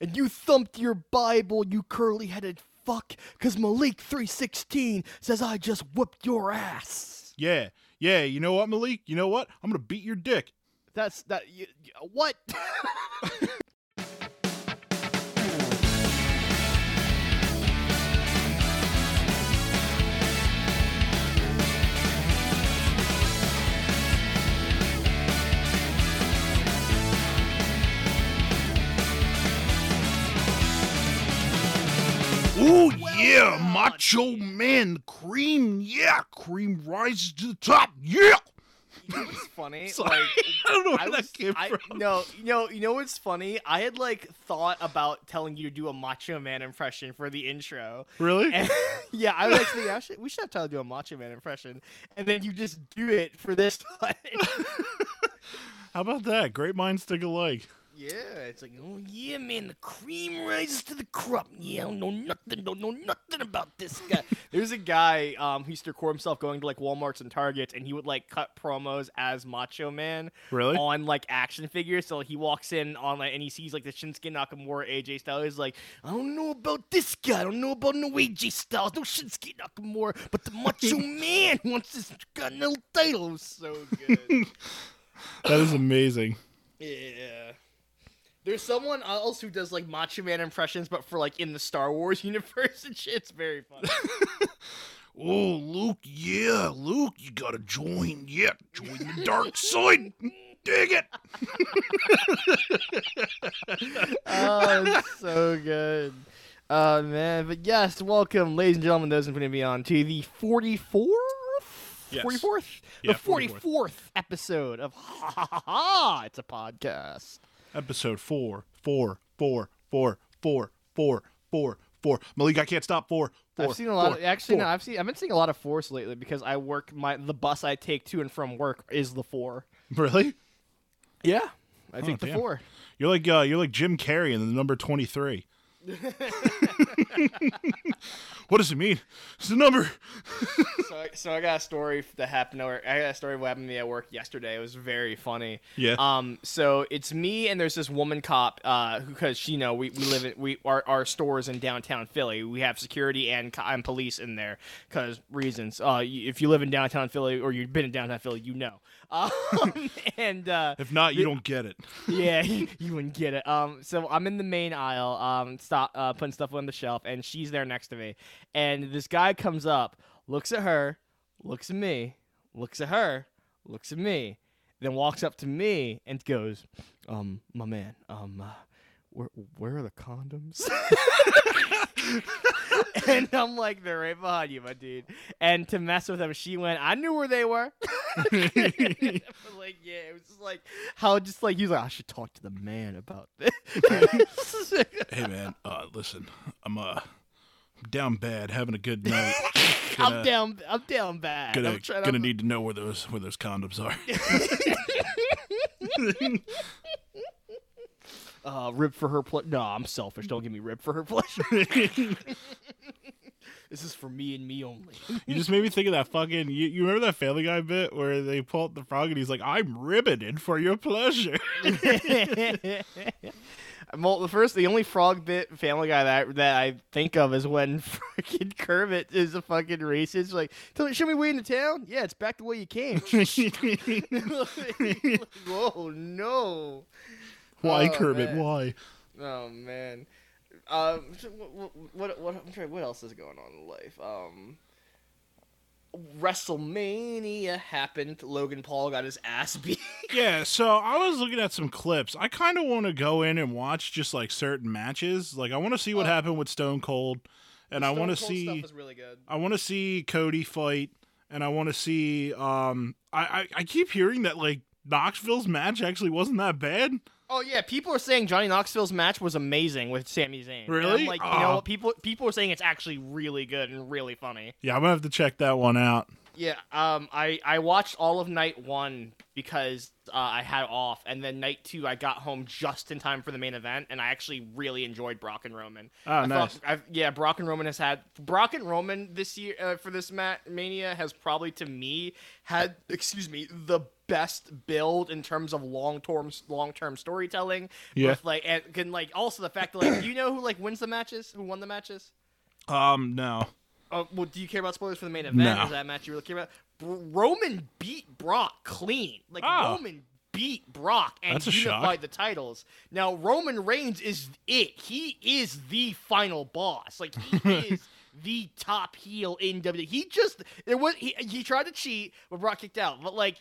and you thumped your Bible, you curly headed fuck, because Malik 316 says I just whooped your ass. Yeah, yeah. You know what, Malik? You know what? I'm gonna beat your dick. That's that. y y- what? Oh yeah, Macho Man, cream. Yeah, cream rises to the top. Yeah. You know what's funny? Sorry. Like, I don't know where I that was, came I, from. No, you know, you know what's funny? I had like thought about telling you to do a Macho Man impression for the intro. Really? And, yeah, I was actually, I should, we should have Tyler do a Macho Man impression, and then you just do it for this time. How about that? Great minds think alike. Yeah, it's like, oh yeah, man, the cream rises to the crop. Yeah, I don't know nothing, don't know nothing about this guy. There's a guy um, who used to record himself going to like WalMarts and Targets, and he would like cut promos as Macho Man Really? on like action figures. So he walks in on like and he sees like the Shinsuke Nakamura AJ Styles. He's like, I don't know about this guy. I don't know about no AJ Styles, no Shinsuke Nakamura, but the Macho Man wants this Continental title. It was so good. That is amazing. yeah. There's someone else who does like Macho Man impressions, but for like in the Star Wars universe and shit. It's very funny. Oh, Luke, yeah, Luke, you gotta join. Yeah, join the dark side. Dig it. oh, it's so good. Oh man, but yes, welcome, ladies and gentlemen, those and beyond, to be on to the forty-fourth, Yes. forty-fourth, Yeah, the forty-fourth episode of Ha Ha Ha Ha. It's a podcast. Episode four, four, four, four, four, four, four, four. Malik, I can't stop. Four, four. I've seen a lot. four, of, actually, four. no, I've seen. I've been seeing a lot of force lately because I work. My the bus I take to and from work is the four. Really? Yeah, I take the damn. four. You're like uh, you're like Jim Carrey in the number twenty three. what does it mean? It's a number. so, I, so I got a story that happened. I got a story of what happened to me at work yesterday. It was very funny. Yeah. Um. So it's me and there's this woman cop. Uh. Because you know we, we live in we our our stores in downtown Philly. We have security and and police in there because reasons. Uh. If you live in downtown Philly or you've been in downtown Philly, you know. Um. and uh. If not, you don't get it. yeah, you wouldn't get it. Um, so I'm in the main aisle, um, stop, uh, putting stuff on the shelf, and she's there next to me. And this guy comes up, looks at her, looks at me, looks at her, looks at me, then walks up to me and goes, "Um, my man, um, uh, where where are the condoms?" and I'm like, "They're right behind you, my dude." And to mess with him, she went, "I knew where they were." like, yeah, it was just like how just like he was like, I should talk to the man about this. Hey man, uh, listen, I'm uh down bad, having a good night. I'm down. I'm down bad. Gonna I'm gonna to, need to know where those where those condoms are. Uh, rib for her pleasure. No, I'm selfish. Don't give me rib for her pleasure. this is for me and me only. You just made me think of that fucking. You, you remember that Family Guy bit where they pull up the frog and he's like, "I'm ribbited for your pleasure." well, the first, the only frog bit Family Guy that that I think of is when freaking Kermit is a fucking racist. Like, tell me, show me way into town. Yeah, it's back the way you came. Like, Whoa, no. Why, Oh, Kermit? man. Why? Oh man. Um, what, what, what, I'm trying, what else is going on in life? Um, WrestleMania happened. Logan Paul got his ass beat. Yeah, so I was looking at some clips. I kind of want to go in and watch just like certain matches. Like I want to see what Oh. happened with Stone Cold, and I want to Stone see stuff is really good. I want to see Cody fight, and I want to see. Um, I, I I keep hearing that like Knoxville's match actually wasn't that bad. Oh yeah, people are saying Johnny Knoxville's match was amazing with Sami Zayn. Really? Like, you know, uh-huh. what? people people are saying it's actually really good and really funny. Yeah, I'm gonna have to check that one out. Yeah, um, I I watched all of night one because uh, I had off, and then night two I got home just in time for the main event, and I actually really enjoyed Brock and Roman. Oh, I nice. thought- yeah, Brock and Roman has had Brock and Roman this year uh, for this mat mania has probably to me had excuse me the best build in terms of long term long term storytelling. Yeah. With like and can like also the fact that like do you know who like wins the matches? Who won the matches? Um, no. Oh, well, do you care about spoilers for the main event? No. Is that match you really care about? Roman beat Brock clean. Like Oh. Roman beat Brock and That's unified the titles. Now Roman Reigns is it. He is the final boss. Like he is the top heel in WWE. He just there was he, he tried to cheat, but Brock kicked out. But like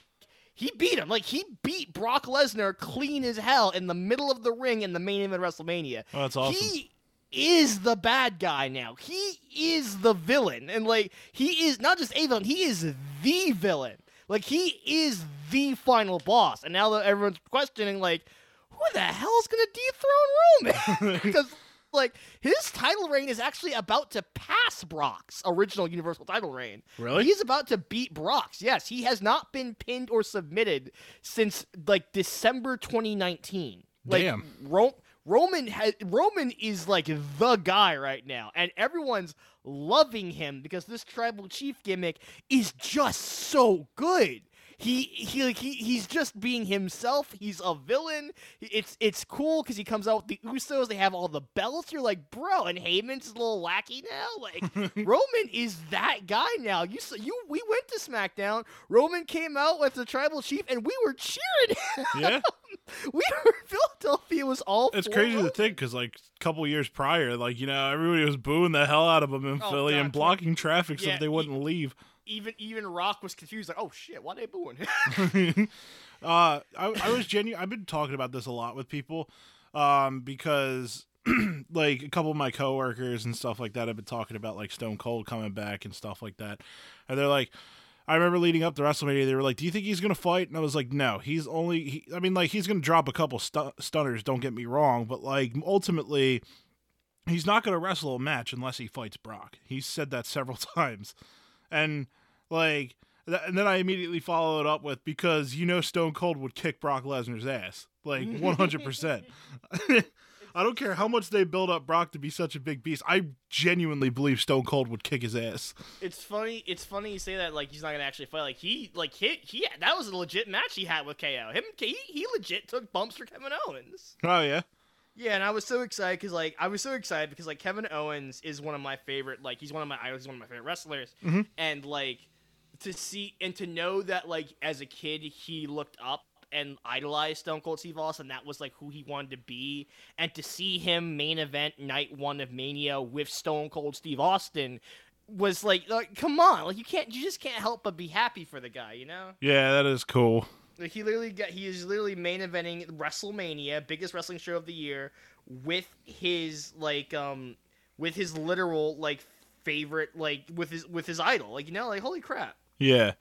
he beat him. Like he beat Brock Lesnar clean as hell in the middle of the ring in the main event of WrestleMania. Oh, that's awesome. He is the bad guy now. He is the villain. And like he is not just a villain, he is the villain. Like he is the final boss. And now that everyone's questioning like who the hell is going to dethrone Roman? Because like his title reign is actually about to pass Brock's original Universal title reign. Really? He's about to beat Brock's. Yes, he has not been pinned or submitted since like December 2019. Like Damn. Ro- Roman Roman is like the guy right now, and everyone's loving him because this tribal chief gimmick is just so good. He he like he he's just being himself. He's a villain. It's it's cool because he comes out with the Usos. They have all the belts. You're like, bro, and Heyman's a little wacky now. Like Roman is that guy now. You you we went to SmackDown. Roman came out with the tribal chief, and we were cheering. him. Yeah. we were Philadelphia was all. It's crazy to think because, like, a couple years prior, like, you know, everybody was booing the hell out of them in Oh, Philly God, and blocking traffic so yeah, that they wouldn't leave. Even even Rock was confused, like, oh shit, why they booing? uh, I, I was genuine. I've been talking about this a lot with people, um, because like a couple of my coworkers and stuff like that have been talking about like Stone Cold coming back and stuff like that, and they're like. I remember leading up to WrestleMania, they were like, "Do you think he's gonna fight?" And I was like, "No, he's only. He, I mean, like he's gonna drop a couple stu- stunners. Don't get me wrong, but like ultimately, he's not gonna wrestle a match unless he fights Brock. He's said that several times, and like, th- and then I immediately follow it up with because you know Stone Cold would kick Brock Lesnar's ass, like one hundred percent. I don't care how much they build up Brock to be such a big beast. I genuinely believe Stone Cold would kick his ass. it's funny. It's funny you say that. Like he's not gonna actually fight. Like he like he he that was a legit match he had with KO. Him he, he legit took bumps for Kevin Owens. Oh yeah, Yeah, and I was so excited because like I was so excited because like Kevin Owens is one of my favorite. Like he's one of my idols. He's one of my favorite wrestlers. Mhm. And like to see and to know that like as a kid he looked up and idolized Stone Cold Steve Austin. and That was like who he wanted to be. And to see him main event night one of Mania with Stone Cold Steve Austin was like, like come on, like you can't, you just can't help but be happy for the guy, you know. yeah, that is cool. He literally got he is literally main eventing WrestleMania, biggest wrestling show of the year, with his like um with his literal like favorite like with his with his idol. Like you know, like holy crap. Yeah.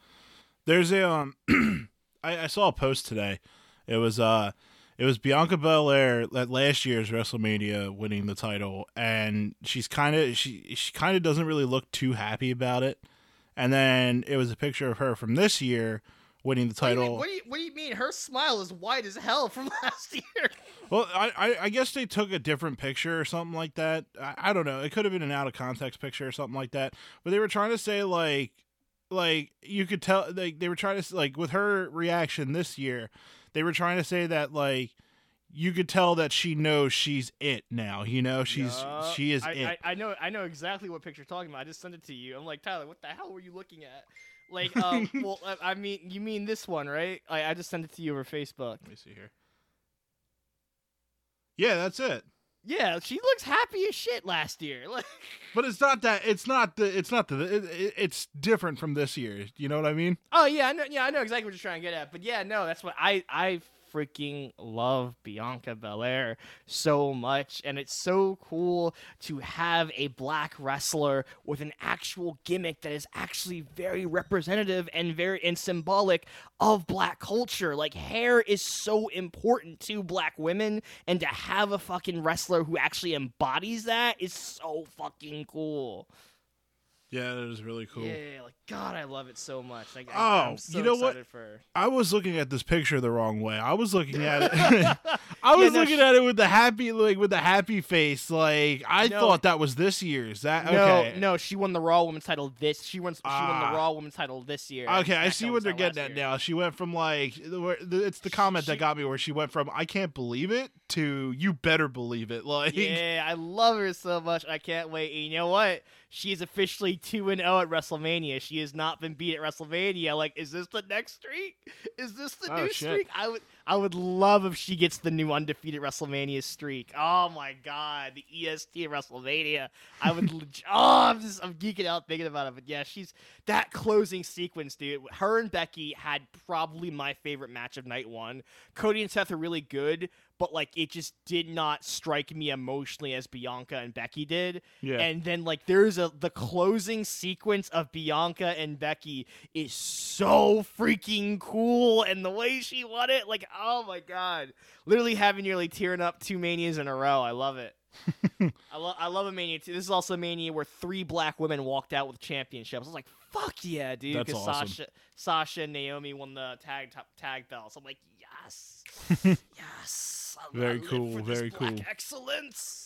There's a um I, I saw a post today. It was uh it was Bianca Belair at last year's WrestleMania winning the title and she's kind of she she kind of doesn't really look too happy about it. And then it was a picture of her from this year winning the What do, you, title. what, do you, what do you mean? Her smile is white as hell from last year. Well, I, I I guess they took a different picture or something like that. I, I don't know. It could have been an out of context picture or something like that. But they were trying to say like like you could tell like they were trying to s- like with her reaction this year, they were trying to say that like you could tell that she knows she's it now. You know, she's she is I, it. I, I know I know exactly what picture you're talking about. I just sent it to you. I'm like Tyler, what the hell were you looking at? Like, um, well, I, I mean, you mean this one, right? I, I just sent it to you over Facebook. Let me see here. Yeah, that's it. Yeah, she looks happy as shit last year. Like, But it's not that. It's not the. It's not the. It, it, it's different from this year. You know what I mean? Oh yeah, I know. Yeah, I know exactly what you're trying to get at. But yeah, no, that's what I I freaking love Bianca Belair so much, and it's so cool to have a black wrestler with an actual gimmick that is actually very representative and very and symbolic of black culture. Like hair is so important to black women, and to have a fucking wrestler who actually embodies that is so fucking cool. Yeah, that is really cool. Yeah, like God, I love it so much. Like, I, Oh, I'm so you know what? For. I was looking at this picture the wrong way. I was looking at it. I was no, looking sh- at it with the happy, like with the happy face. Like I No. thought that was this year's. That No, okay? no, she won the Raw Women's title this. She won. She won Ah. the Raw Women's title this year. Okay, I see what they're getting at year. now. She went from like, the- where- the- it's the comment she- that got me where she went from I can't believe it to you better believe it. Like, Yeah, I love her so much. I can't wait. And you know what? She is officially two and zero at WrestleMania. She has not been beat at WrestleMania. Like, is this the next streak? Is this the Oh, new shit. streak? I would, I would love if she gets the new undefeated WrestleMania streak. Oh my god, the EST at WrestleMania. I would. leg- oh, I'm just, I'm geeking out thinking about it. But yeah, she's that closing sequence, dude. Her and Becky had probably my favorite match of night one. Cody and Seth are really good, but like it just did not strike me emotionally as Bianca and Becky did. yeah, And then like there's a the closing sequence of Bianca and Becky is so freaking cool and the way she won it, like oh my god. Literally having nearly tearing up two manias in a row. I love it. I love I love a mania too. This is also a mania where three black women walked out with championships. I was like, fuck yeah, dude. That's 'cause awesome. Sasha Sasha and Naomi won the tag tag belts. I'm like, yes. yes. I- Very cool, very cool. Excellence.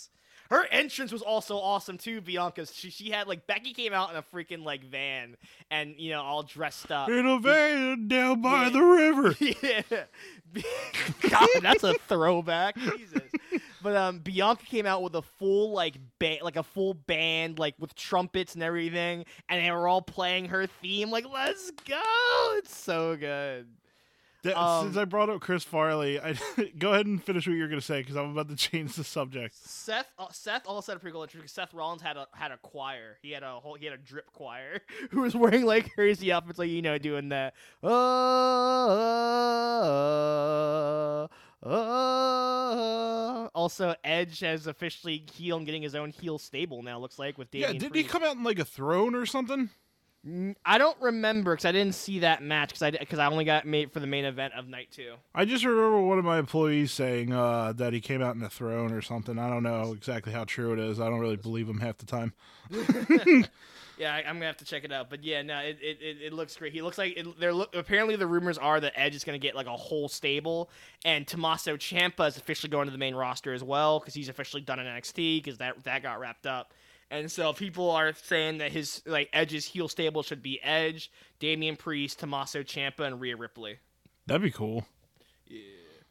Her entrance was also awesome too, Bianca's. She she had like Becky came out in a freaking like van and you know all dressed up. in a van down by Yeah. the river. yeah. God, that's a throwback. Jesus. But um, Bianca came out with a full like ba- like a full band like with trumpets and everything, and they were all playing her theme. Like, let's go! It's so good. That- Um, Since I brought up Chris Farley, I, go ahead and finish what you're gonna say because I'm about to change the subject. Seth uh, Seth also had a pretty cool intro Seth Rollins had a had a choir. He had a whole he had a drip choir who was wearing like crazy outfits, like you know, doing that. Uh, uh, also, Edge has officially heel and getting his own heel stable now. Looks like with Yeah, didn't he come out in like a throne or something? I don't remember because I didn't see that match because I because I only got made for the main event of night two. I just remember one of my employees saying uh, that he came out in a throne or something. I don't know exactly how true it is. I don't really believe him half the time. Yeah, I, I'm gonna have to check it out. But yeah, no, it it, it, it looks great. He looks like it, they're look. Apparently, the rumors are that Edge is gonna get like a whole stable, and Tommaso Ciampa is officially going to the main roster as well because he's officially done in NXT because that that got wrapped up. And so people are saying that his like Edge's heel stable should be Edge, Damian Priest, Tommaso Ciampa, and Rhea Ripley. That'd be cool. Yeah.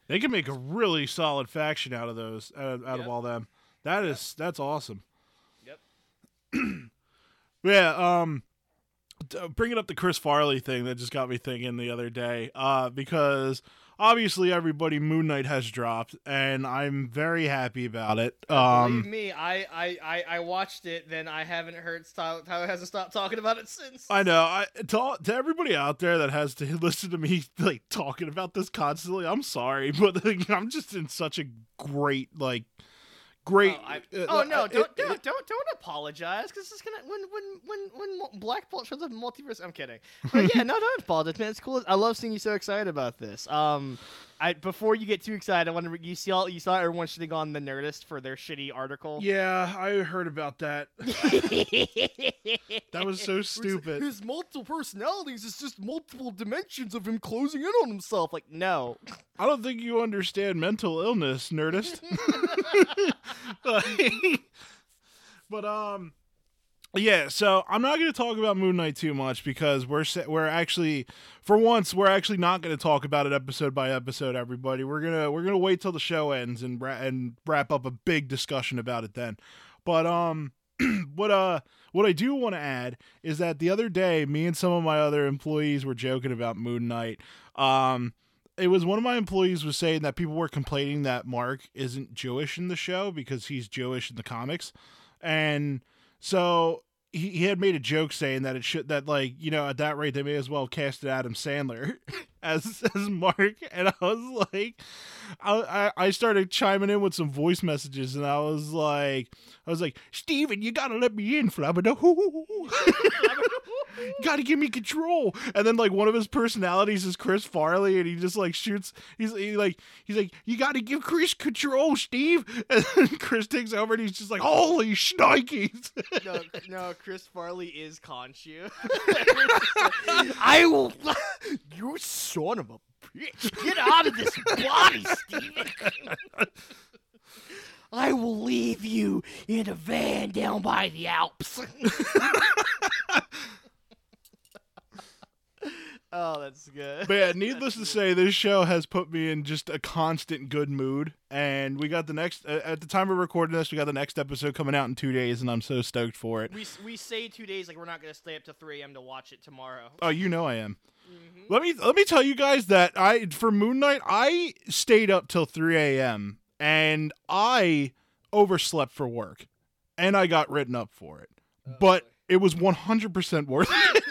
They could make a really solid faction out of those, out, out of Yep. all them. That is that's awesome. Yep. Yeah, um bringing up the Chris Farley thing that just got me thinking the other day uh because obviously everybody Moon Knight has dropped and I'm very happy about it. Believe Um me, I, I, I, I watched it. Then I haven't heard stop. How hasn't stopped talking about it since. I know. I to, to everybody out there that has to listen to me like talking about this constantly, I'm sorry, but like, I'm just in such a great like great Oh, I- uh, oh uh, no! it- Don't it- don't don't don't apologize because it's gonna when when when when Black Bolt shows up in multiverse. I'm kidding. But yeah, no, don't apologize, man. It's cool. I love seeing you so excited about this. Um, I before you get too excited, I want to you see all you saw everyone shitting on the Nerdist for their shitty article. Yeah, I heard about that. That was so stupid. His multiple personalities is just multiple dimensions of him closing in on himself. Like, no. I don't think you understand mental illness, nerdist. but um yeah, so I'm not going to talk about Moon Knight too much because we're we're actually for once we're actually not going to talk about it episode by episode everybody. We're going to we're going to wait till the show ends and and wrap up a big discussion about it then. But um what uh what I do want to add is that the other day me and some of my other employees were joking about Moon Knight. Um it was one of my employees was saying that people were complaining that Mark isn't Jewish in the show because he's Jewish in the comics. And so he, he had made a joke saying that it should that like, you know, at that rate they may as well cast Adam Sandler as as Mark. And I was like I, I I started chiming in with some voice messages and I was like I was like, Steven, you gotta let me in, Flabberdo. You gotta give me control. And then like one of his personalities is Chris Farley, and he just like shoots. He's he, like he's like, you gotta give Chris control, Steve. And then Chris takes over, and he's just like, holy shnikes. no, no, Chris Farley is Khonshu. I will. You son of a bitch! Get out of this body, Steven. I will leave you in a van down by the Alps. Oh, that's good. But yeah, needless to say, this show has put me in just a constant good mood. And we got the next, uh, at the time we're recording this, we got the next episode coming out in two days, and I'm so stoked for it. We, we say two days like we're not gonna stay up to 3 a.m. to watch it tomorrow. Oh, you know I am. Let me let me tell you guys that I for Moon Knight I stayed up till 3 a.m. and I overslept for work, and I got written up for it. but it was 100% worth it.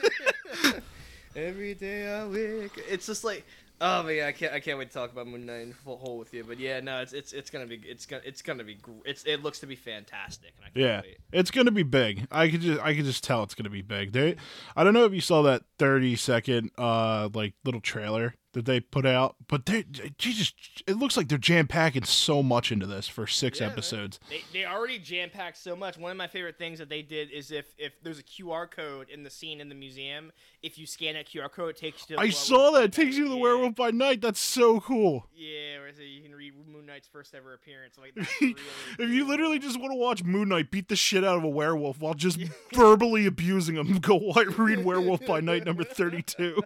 Every day I wake. It's just like, oh man, I can't, I can't wait to talk about Moon Knight in full whole with you. But yeah, no, it's, it's, it's gonna be, it's gonna, it's gonna be, it's, it looks to be fantastic. And I can't Yeah, wait. it's gonna be big. I could just I could just tell it's gonna be big. They, I don't know if you saw that thirty second uh like little trailer that they put out, but they Jesus, it looks like they're jam packing so much into this for six Yeah, episodes. They, they already jam packed so much. One of my favorite things that they did is if, if there's a QR code in the scene in the museum, if you scan that QR code, it takes you. to I saw that. It takes you to the Yeah. Werewolf by Night. That's so cool. Yeah, where you can read Moon Knight's first ever appearance. Like, really If you literally just want to watch Moon Knight beat the shit out of a werewolf while just verbally abusing him, go read Werewolf by Night number 32.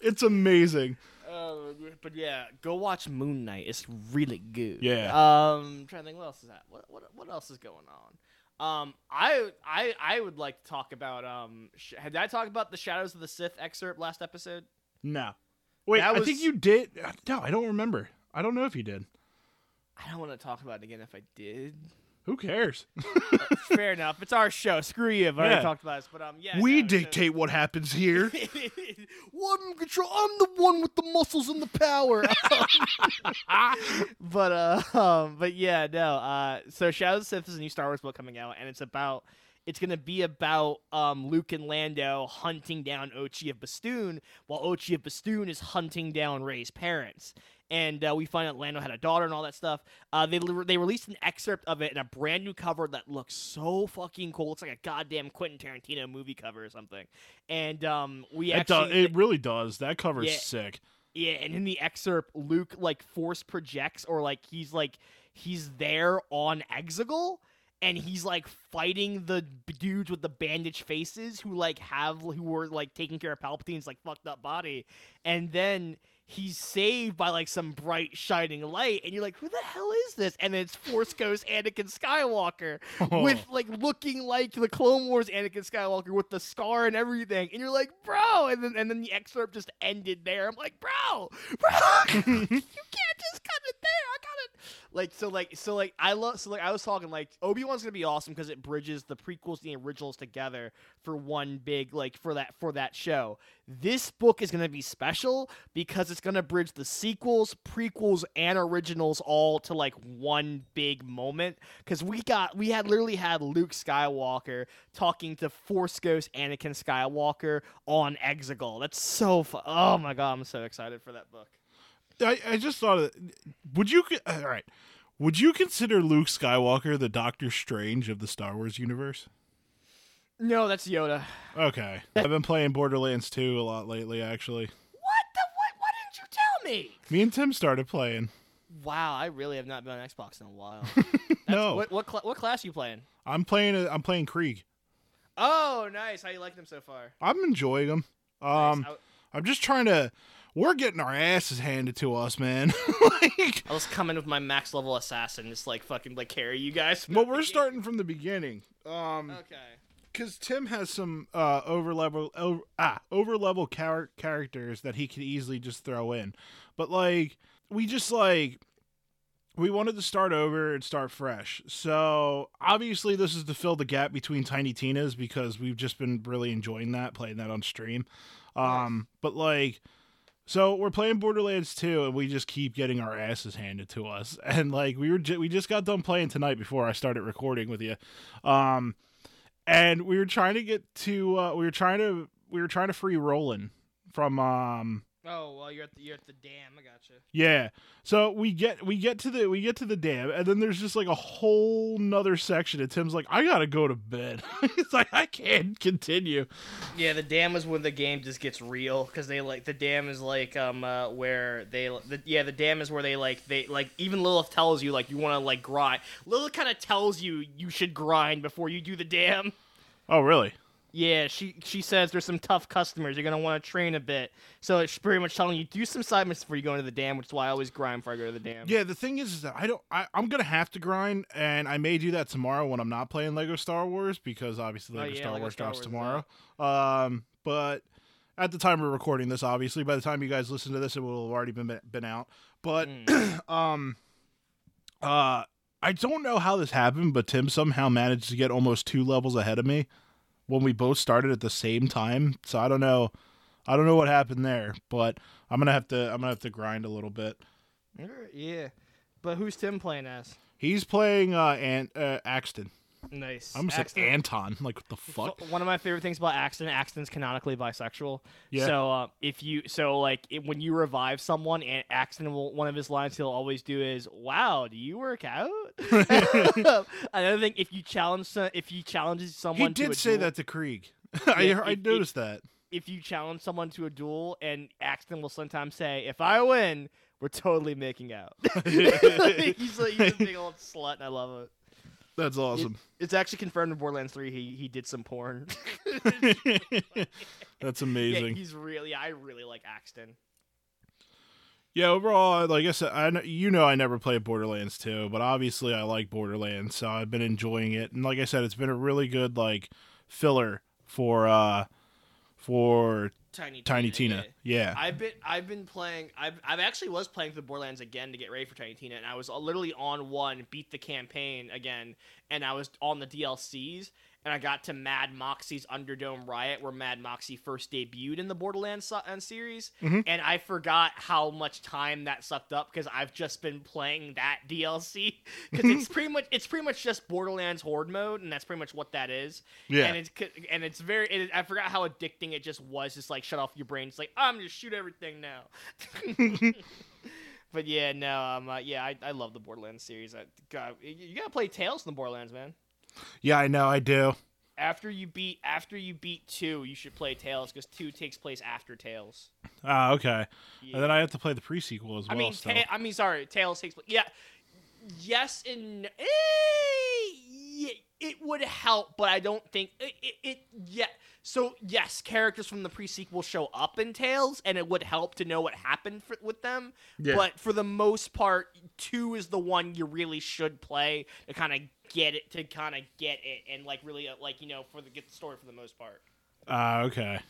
It's amazing. Uh, but yeah, go watch Moon Knight. It's really good. Yeah. Um, trying to think what else is that. What what what else is going on? Um, I I I would like to talk about um. Sh- did I talk about the Shadows of the Sith excerpt last episode? No. Wait, That I think you did. No, I don't remember. I don't know if you did. I don't want to talk about it again if I did. Who cares? Fair enough. It's our show. Screw you. I've already Yeah. talked about this, but um, yeah. we no, dictate what happens here. in control. I'm the one with the muscles and the power. but uh, um, but yeah, no. Uh, so Shadow of the Sith is a new Star Wars book coming out, and it's about. It's gonna be about um, Luke and Lando hunting down Ochi of Bestoon, while Ochi of Bestoon is hunting down Rey's parents. And uh, we find out Lando had a daughter and all that stuff. Uh, they they released an excerpt of it in a brand new cover that looks so fucking cool. It's like a goddamn Quentin Tarantino movie cover or something. And um, we It, actually it really does. That cover's Yeah. sick. yeah, and in the excerpt, Luke like force projects or like he's like he's there on Exegol and he's like fighting the dudes with the bandaged faces who like have who were like taking care of Palpatine's like fucked up body. And then he's saved by like some bright shining light and you're like who the hell is this? And then it's force ghost anakin skywalker with like looking like the clone wars anakin skywalker with the scar and everything and you're like bro! And then and then the excerpt just ended there. I'm like bro! Bro! You can't just cut it there i got it like so like so like i love so like i was talking like obi-wan's gonna be awesome because it bridges the prequels and the originals together for one big like for that for that show this book is to be special because it's to bridge the sequels, prequels, and originals all to like one big moment. Because we got, we had literally had Luke Skywalker talking to Force Ghost Anakin Skywalker on Exegol. That's so fun. Oh my god, I'm so excited for that book. I, I just thought of would you all right would you consider Luke Skywalker the Doctor Strange of the Star Wars universe? No, that's Yoda. Okay. I've been playing Borderlands 2 a lot lately actually. What the what? Why didn't you tell me? Me and Tim started playing. Wow, I really have not been on Xbox in a while. That's- No. What what, cla what class are you playing? I'm playing a, I'm playing Krieg. Oh, nice. How you like them so far? I'm enjoying them. Um Nice. I- I'm just trying to we're getting our asses handed to us, man. like I was coming with my max level assassin, just like fucking like carry you guys. well, we're starting from the beginning. Um Okay. because Tim has some uh, over level over, ah over level char- characters that he could easily just throw in, but like we just like we wanted to start over and start fresh. So obviously this is to fill the gap between Tiny Tina's because we've just been really enjoying that playing that on stream. Um, but like. So we're playing Borderlands 2 and we just keep getting our asses handed to us. And like we were ju- we just got done playing tonight before I started recording with you. Um and we were trying to get to uh, we were trying to we were trying to free Roland from um Oh well, you're at the you're at the dam. I gotcha. yeah. So we get we get to the we get to the dam, and then there's just like a whole nother section, and Tim's like, I gotta go to bed. He's like, I can't continue. Yeah, the dam is when the game just gets real because they like the dam is like um uh, where they the, yeah the dam is where they like they like even Lilith tells you like you want to like grind. Lilith kind of tells you you should grind before you do the dam. Oh really? Yeah, she she says there's some tough customers. You're gonna want to train a bit. So it's pretty much telling you do some side missions before you go into the dam, which is why I always grind before I go to the dam. Yeah, the thing is, is that I don't. I, I'm gonna have to grind, and I may do that tomorrow when I'm not playing Lego Star Wars because obviously Oh, Lego yeah, Star Lego Wars Star drops Wars tomorrow. Um, but at the time we're recording this, obviously by the time you guys listen to this, it will have already been been out. But Mm. um, uh, I don't know how this happened, but Tim somehow managed to get almost two levels ahead of me when we both started at the same time. So I don't know. I don't know what happened there, but I'm gonna have to. I'm gonna have to grind a little bit. Yeah. But who's Tim playing as? He's playing uh, An- uh Axton. Nice. I almost said Axton- Anton. Like what the fuck? One of my favorite things about Axton, Axton's canonically bisexual. Yeah. So uh, if you, so like it, when you revive someone, and Axton will, one of his lines he'll always do is, "Wow, do you work out?" Another thing, if you challenge, some, if you challenges someone, He did say duel- that to Krieg. I, Yeah, I noticed that. If you challenge someone to a duel, and Axton will sometimes say, "If I win, we're totally making out." he's like he's a big old slut, and I love it. That's awesome. It's actually confirmed in Borderlands 3 he he did some porn. That's yeah, amazing. he's really I really like Axton. Yeah, overall, like I said, I know, you know I never played Borderlands 2, but obviously I like Borderlands, so I've been enjoying it. And like I said, it's been a really good like filler for uh for Tiny Tiny Tina. yeah. I've been I've been playing I've I've actually was playing through Borderlands again to get ready for Tiny Tina and I was uh, literally on one beat the campaign again and I was on the DLCs and I got to Mad Moxxi's Underdome Riot where Mad Moxxi first debuted in the Borderlands so- uh, series Mhm. and I forgot how much time that sucked up because I've just been playing that DLC because it's pretty much it's pretty much just Borderlands Horde mode and that's pretty much what that is yeah. and it's and it's very. It, I forgot how addicting it just was. Just like shut off your brain. It's like I'm gonna shoot everything now. but yeah, no, um, uh, yeah, I, I love the Borderlands series. I, God, you you gotta play Tales in the Borderlands, man. Yeah, I know, I do. After you beat after you beat two, you should play Tales because two takes place after Tales. Ah, okay. Yeah. And then I have to play the pre-sequel as well. I mean, still. ta- I mean, sorry, Tales takes place. Yeah, yes and eh, it would help, but I don't think it. it, it yeah. So yes, characters from the pre-sequel show up in Tales, and it would help to know what happened for, with them. Yeah. But for the most part, two is the one you really should play to kind of get it, to kind of get it, and like really, uh, like you know, for the get the story for the most part. Ah, okay.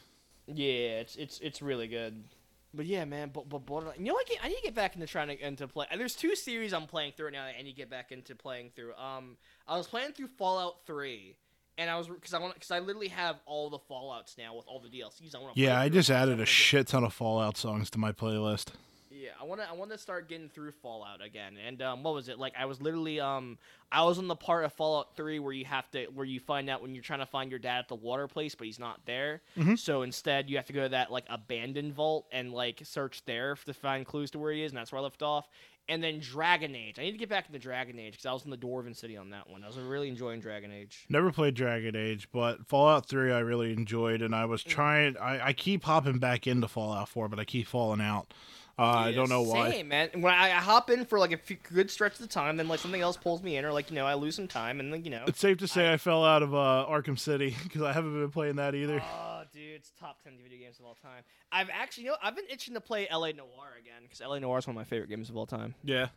Yeah, it's it's it's really good. But yeah, man, but but Borderlands. You know, I, get, I need to get back into trying to into play. There's two series I'm playing through right now that I need to get back into playing through. Um, I was playing through Fallout Three, and I was because I want because I literally have all the Fallout's now with all the DLCs. I want to. Yeah, I just added a shit ton of Fallout songs to my playlist. Yeah, I want to. I want to start getting through Fallout again. And um, what was it like? I was literally um, I was on the part of Fallout Three where you have to, where you find out when you're trying to find your dad at the water place, but he's not there. Mhm. So instead, you have to go to that like abandoned vault and like search there to find clues to where he is, and that's where I left off. And then Dragon Age. I need to get back into Dragon Age because I was in the Dwarven City on that one. I was really enjoying Dragon Age. Never played Dragon Age, but Fallout 3 I really enjoyed, and I was trying. I, I keep hopping back into Fallout 4, but I keep falling out. Uh, I don't know why. Same, man. When I, I hop in for like a few, good stretch of the time, then like something else pulls me in, or like you know I lose some time, and then you know. It's safe to say I, fell out of uh, Arkham City because I haven't been playing that either. Dude, it's top ten video games of all time. I've actually, you know, I've been itching to play LA Noire again because LA Noire is one of my favorite games of all time. Yeah.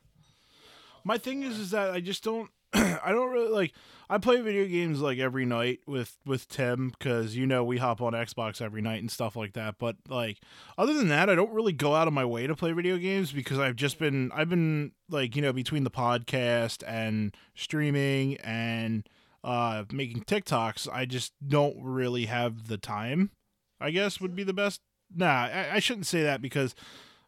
My thing is, is that I just don't. I don't really like. I play video games like every night with with Tim because you know we hop on Xbox every night and stuff like that. But like other than that, I don't really go out of my way to play video games because I've just been I've been like you know between the podcast and streaming and uh making TikToks, I just don't really have the time. I guess would be the best. Nah, I, I shouldn't say that because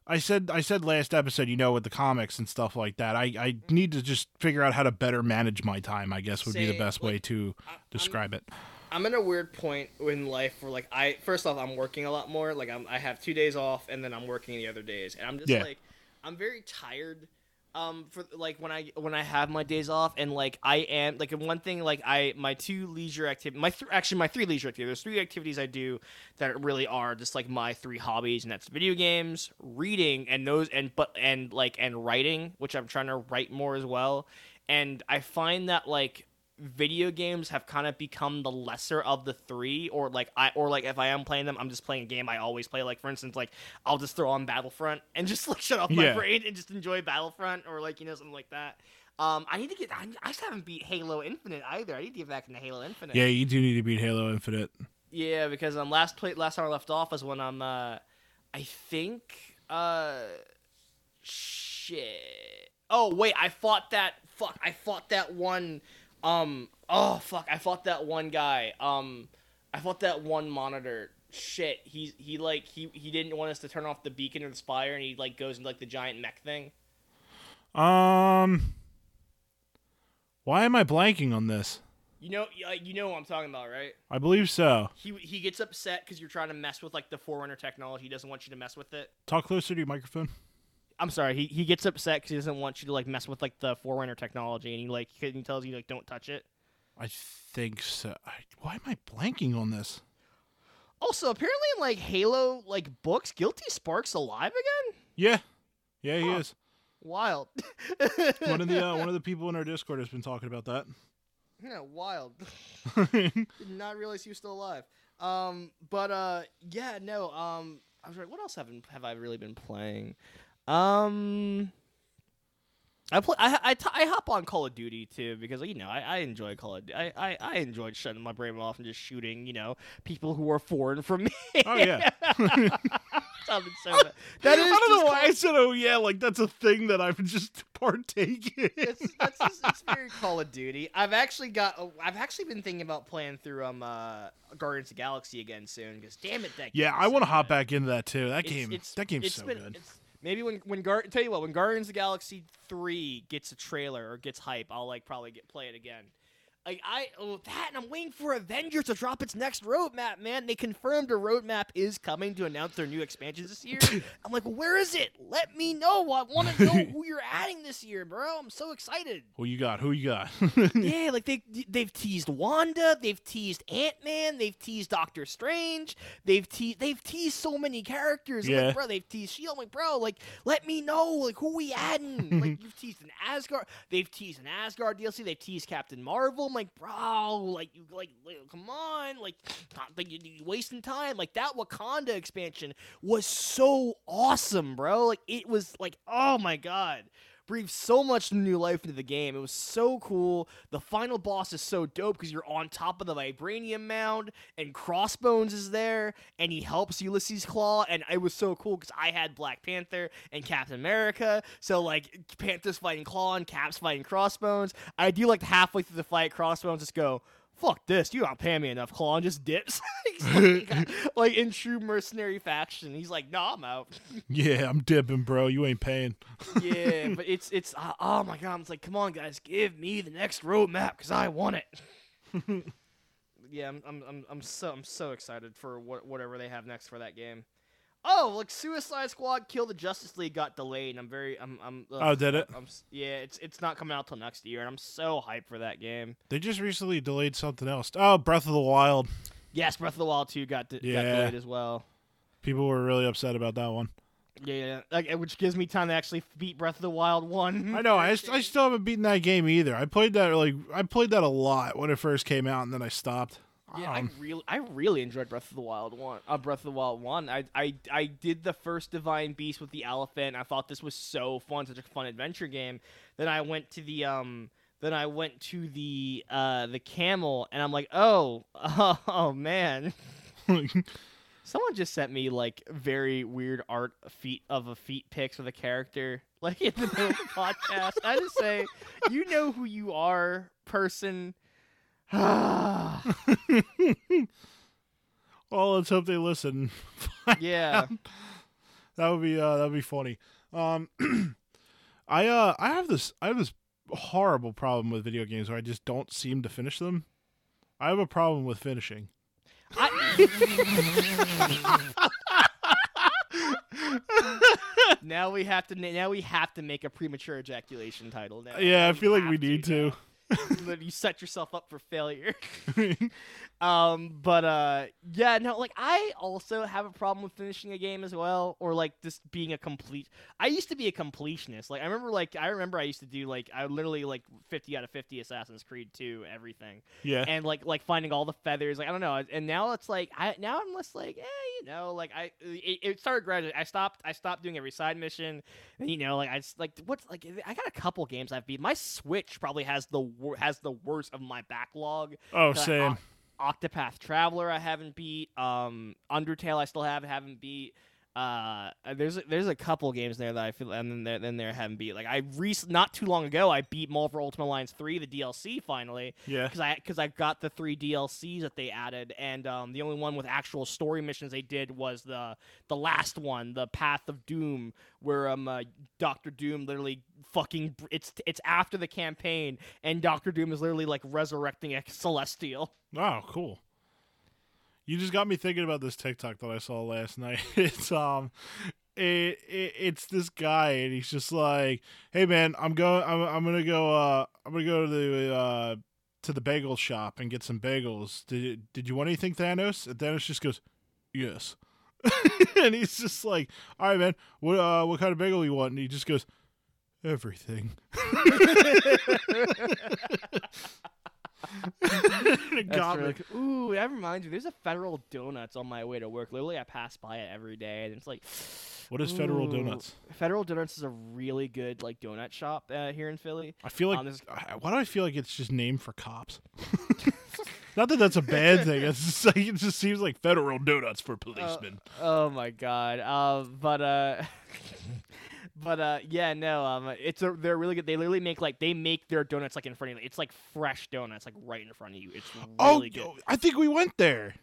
I said I said last episode, you know, with the comics and stuff like that. I, I need to just figure out how to better manage my time. I guess would be the best way to I- I'm- describe it. I'm in a weird point in life where like I first off I'm working a lot more. Like I'm I have two days off and then I'm working the other days, and I'm just Yeah. like I'm very tired. Um, for like when I when I have my days off and like I am like one thing like I my two leisure activity my th- actually my three leisure activities there's three activities I do that really are just like my three hobbies and that's video games reading and those and but and like and writing which I'm trying to write more as well. And I find that like video games have kind of become the lesser of the three or like i or like if i am playing them i'm just playing a game i always play like for instance like i'll just throw on battlefront and just like shut off my Yeah. brain and just enjoy battlefront or like you know something like that um i need to get i, I just haven't beat halo infinite either i need to get back into halo infinite Yeah, you do need to beat Halo Infinite. yeah, because um last play last time I left off was when I'm uh I think uh shit. Oh wait, I fought that fuck I fought that one um oh fuck, I fought that one guy. Um I fought that one monitor. Shit, he's he like he he didn't want us to turn off the beacon or the spire and he like goes into like the giant mech thing. Um, why am I blanking on this? You know you know what I'm talking about, right? I believe so. He he gets upset cuz you're trying to mess with like the Forerunner technology. He doesn't want you to mess with it. Talk closer to your microphone. I'm sorry. He he gets upset because he doesn't want you to like mess with like the Forerunner technology, and he like he tells you like don't touch it. I think so. I, why am I blanking on this? Also, apparently in like Halo like books, Guilty Spark's alive again. Yeah, yeah, he Huh. is. Wild. One of the uh, one of the people in our Discord has been talking about that. yeah, wild. Did not realize he was still alive. Um, but uh, yeah, no. Um, I was like, what else have have I really been playing? Um. I play. I I, t- I hop on Call of Duty too because you know I, I enjoy Call of Duty. I, I I enjoyed shutting my brain off and just shooting you know people who are foreign from me. Oh yeah. Sounded so. That is I don't know why I said, "Oh yeah," like that's a thing that I've just partake in. it's, that's just, it's very Call of Duty. I've actually got. I've actually been thinking about playing through um uh Guardians of the Galaxy again soon because damn it that. yeah, I is want to hop back into that too. That It's- game, it's- that game's it's so been- good. Maybe when when Gar- tell you what when Guardians of the Galaxy three gets a trailer or gets hype, I'll like probably get play it again. Like I oh that and I'm waiting for Avengers to drop its next roadmap, man. They confirmed a roadmap is coming to announce their new expansions this year. I'm like, where is it? Let me know. I want to know who you're adding this year, bro. I'm so excited. Who you got? Who you got? yeah, like they they've teased Wanda, they've teased Ant Man, they've teased Doctor Strange, they've te- they've teased so many characters. I'm Yeah. like, bro, they've teased Shield. I'm like, bro, like let me know, like who we adding? like you've teased an Asgard, they've teased an Asgard DLC, they've teased Captain Marvel. Like, bro, like you like, come on, like, like you, you wasting time. Like that Wakanda expansion was so awesome, bro. Like it was like, oh my god breathed so much new life into the game. It was so cool. The final boss is so dope because you're on top of the vibranium mound, and Crossbones is there, and he helps Ulysses Claw, and it was so cool because I had Black Panther and Captain America. So like Panther's fighting Claw and Cap's fighting Crossbones. I do like halfway through the fight, Crossbones just go. Fuck this! You don't pay me enough. Claw and just dips, like, like in true mercenary faction. He's like, "Nah, I'm out." yeah, I'm dipping, bro. You ain't paying. yeah, but it's it's uh, oh my god! It's like, come on, guys, give me the next roadmap because I want it. yeah, I'm, I'm I'm I'm so I'm so excited for what whatever they have next for that game. Oh, like Suicide Squad Kill the Justice League got delayed. And I'm very I'm I'm. ugh, Oh, did it? I'm, yeah, it's it's not coming out till next year, and I'm so hyped for that game. They just recently delayed something else. Oh, Breath of the Wild. Yes, Breath of the Wild 2 got, de- got Yeah. delayed as well. People were really upset about that one. Yeah, like which gives me time to actually beat Breath of the Wild 1. I know. I, I still haven't beaten that game either. I played that like I played that a lot when it first came out, and then I stopped. Yeah, Um, I really, I really enjoyed Breath of the Wild one. Uh, Breath of the Wild one. I, I, I did the first Divine Beast with the elephant. I thought this was so fun, such a fun adventure game. Then I went to the um, then I went to the uh, the camel, and I'm like, oh, oh, man. Someone just sent me like very weird art feet of a feet pics of a character, like in the middle of the podcast. I just say, you know who you are, person. well, let's hope they listen. yeah. That would be uh, that would be funny. Um, I uh I have this I have this horrible problem with video games where I just don't seem to finish them. I have a problem with finishing. now we have to. Now we have to make a premature ejaculation title. Now. Yeah, I feel like we need to. now. you set yourself up for failure. um, but uh, yeah, no, like I also have a problem with finishing a game as well, or like just being a complete. I used to be a completionist. Like I remember, like I remember I used to do like I literally like fifty out of fifty Assassin's Creed 2 everything yeah. and like like finding all the feathers like i don't know and now it's like i now i'm less like eh you know like i it, it started gradually i stopped i stopped doing every side mission and you know like i just like what's like i got a couple games i've beat my switch probably has the has the worst of my backlog oh, same. octopath traveler i haven't beat um undertale i still have haven't beat uh, there's a, there's a couple games there that I feel and then there then there haven't beat like I rec- not too long ago I beat Marvel Ultimate Alliance three the DLC finally yeah. because I because I got the three DLCs that they added, and um, the only one with actual story missions they did was the the last one, the Path of Doom, where um uh, Doctor Doom literally fucking it's it's after the campaign, and Doctor Doom is literally like resurrecting a Celestial. Oh, cool. You just got me thinking about this TikTok that I saw last night. It's um it, it it's this guy and he's just like, "Hey man, I'm going I'm I'm going to go uh I'm going to go to the uh to the bagel shop and get some bagels. Did you, did you want anything, Thanos?" And Thanos just goes, "Yes." and he's just like, "All right, man. What uh what kind of bagel you want?" And he just goes, "Everything." It That's got me. really cool. Ooh, that reminds me. There's a Federal Donuts on my way to work. Literally, I pass by it every day, and it's like, What is Federal ooh. Donuts? Federal Donuts is a really good like donut shop uh, here in Philly. I feel like Um, why do I feel like it's just named for cops? Not that that's a bad thing. It's just like it just seems like federal donuts for policemen. Oh my god. Um, but uh, but uh, yeah, no. Um, it's a they're really good. They literally make like they make their donuts like in front of you. It's like fresh donuts, like right in front of you. It's oh, really good. I think we went there.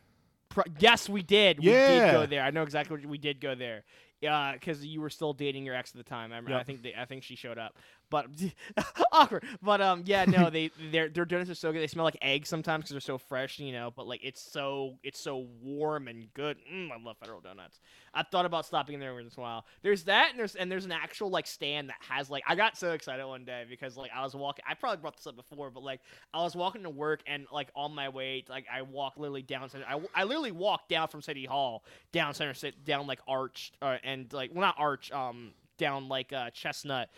Pro- yes, we did. We did Yeah. go there. I know exactly what we did go there. Yeah, because you were still dating your ex at the time. I, remember, I think they, I think she showed up, but awkward. But um, yeah, no, they their their donuts are so good. They smell like eggs sometimes because they're so fresh, you know. But like it's so it's so warm and good. Mm, I love Federal Donuts. I thought about stopping in there once in a while. There's that, and there's and there's an actual like stand that has like I got so excited one day because like I was walking. I probably brought this up before, but like I was walking to work and like on my way, like I walk literally down. Center, I, I literally walked down from City Hall down Center Sit down like Arch uh, and like well not Arch um down like uh, Chestnut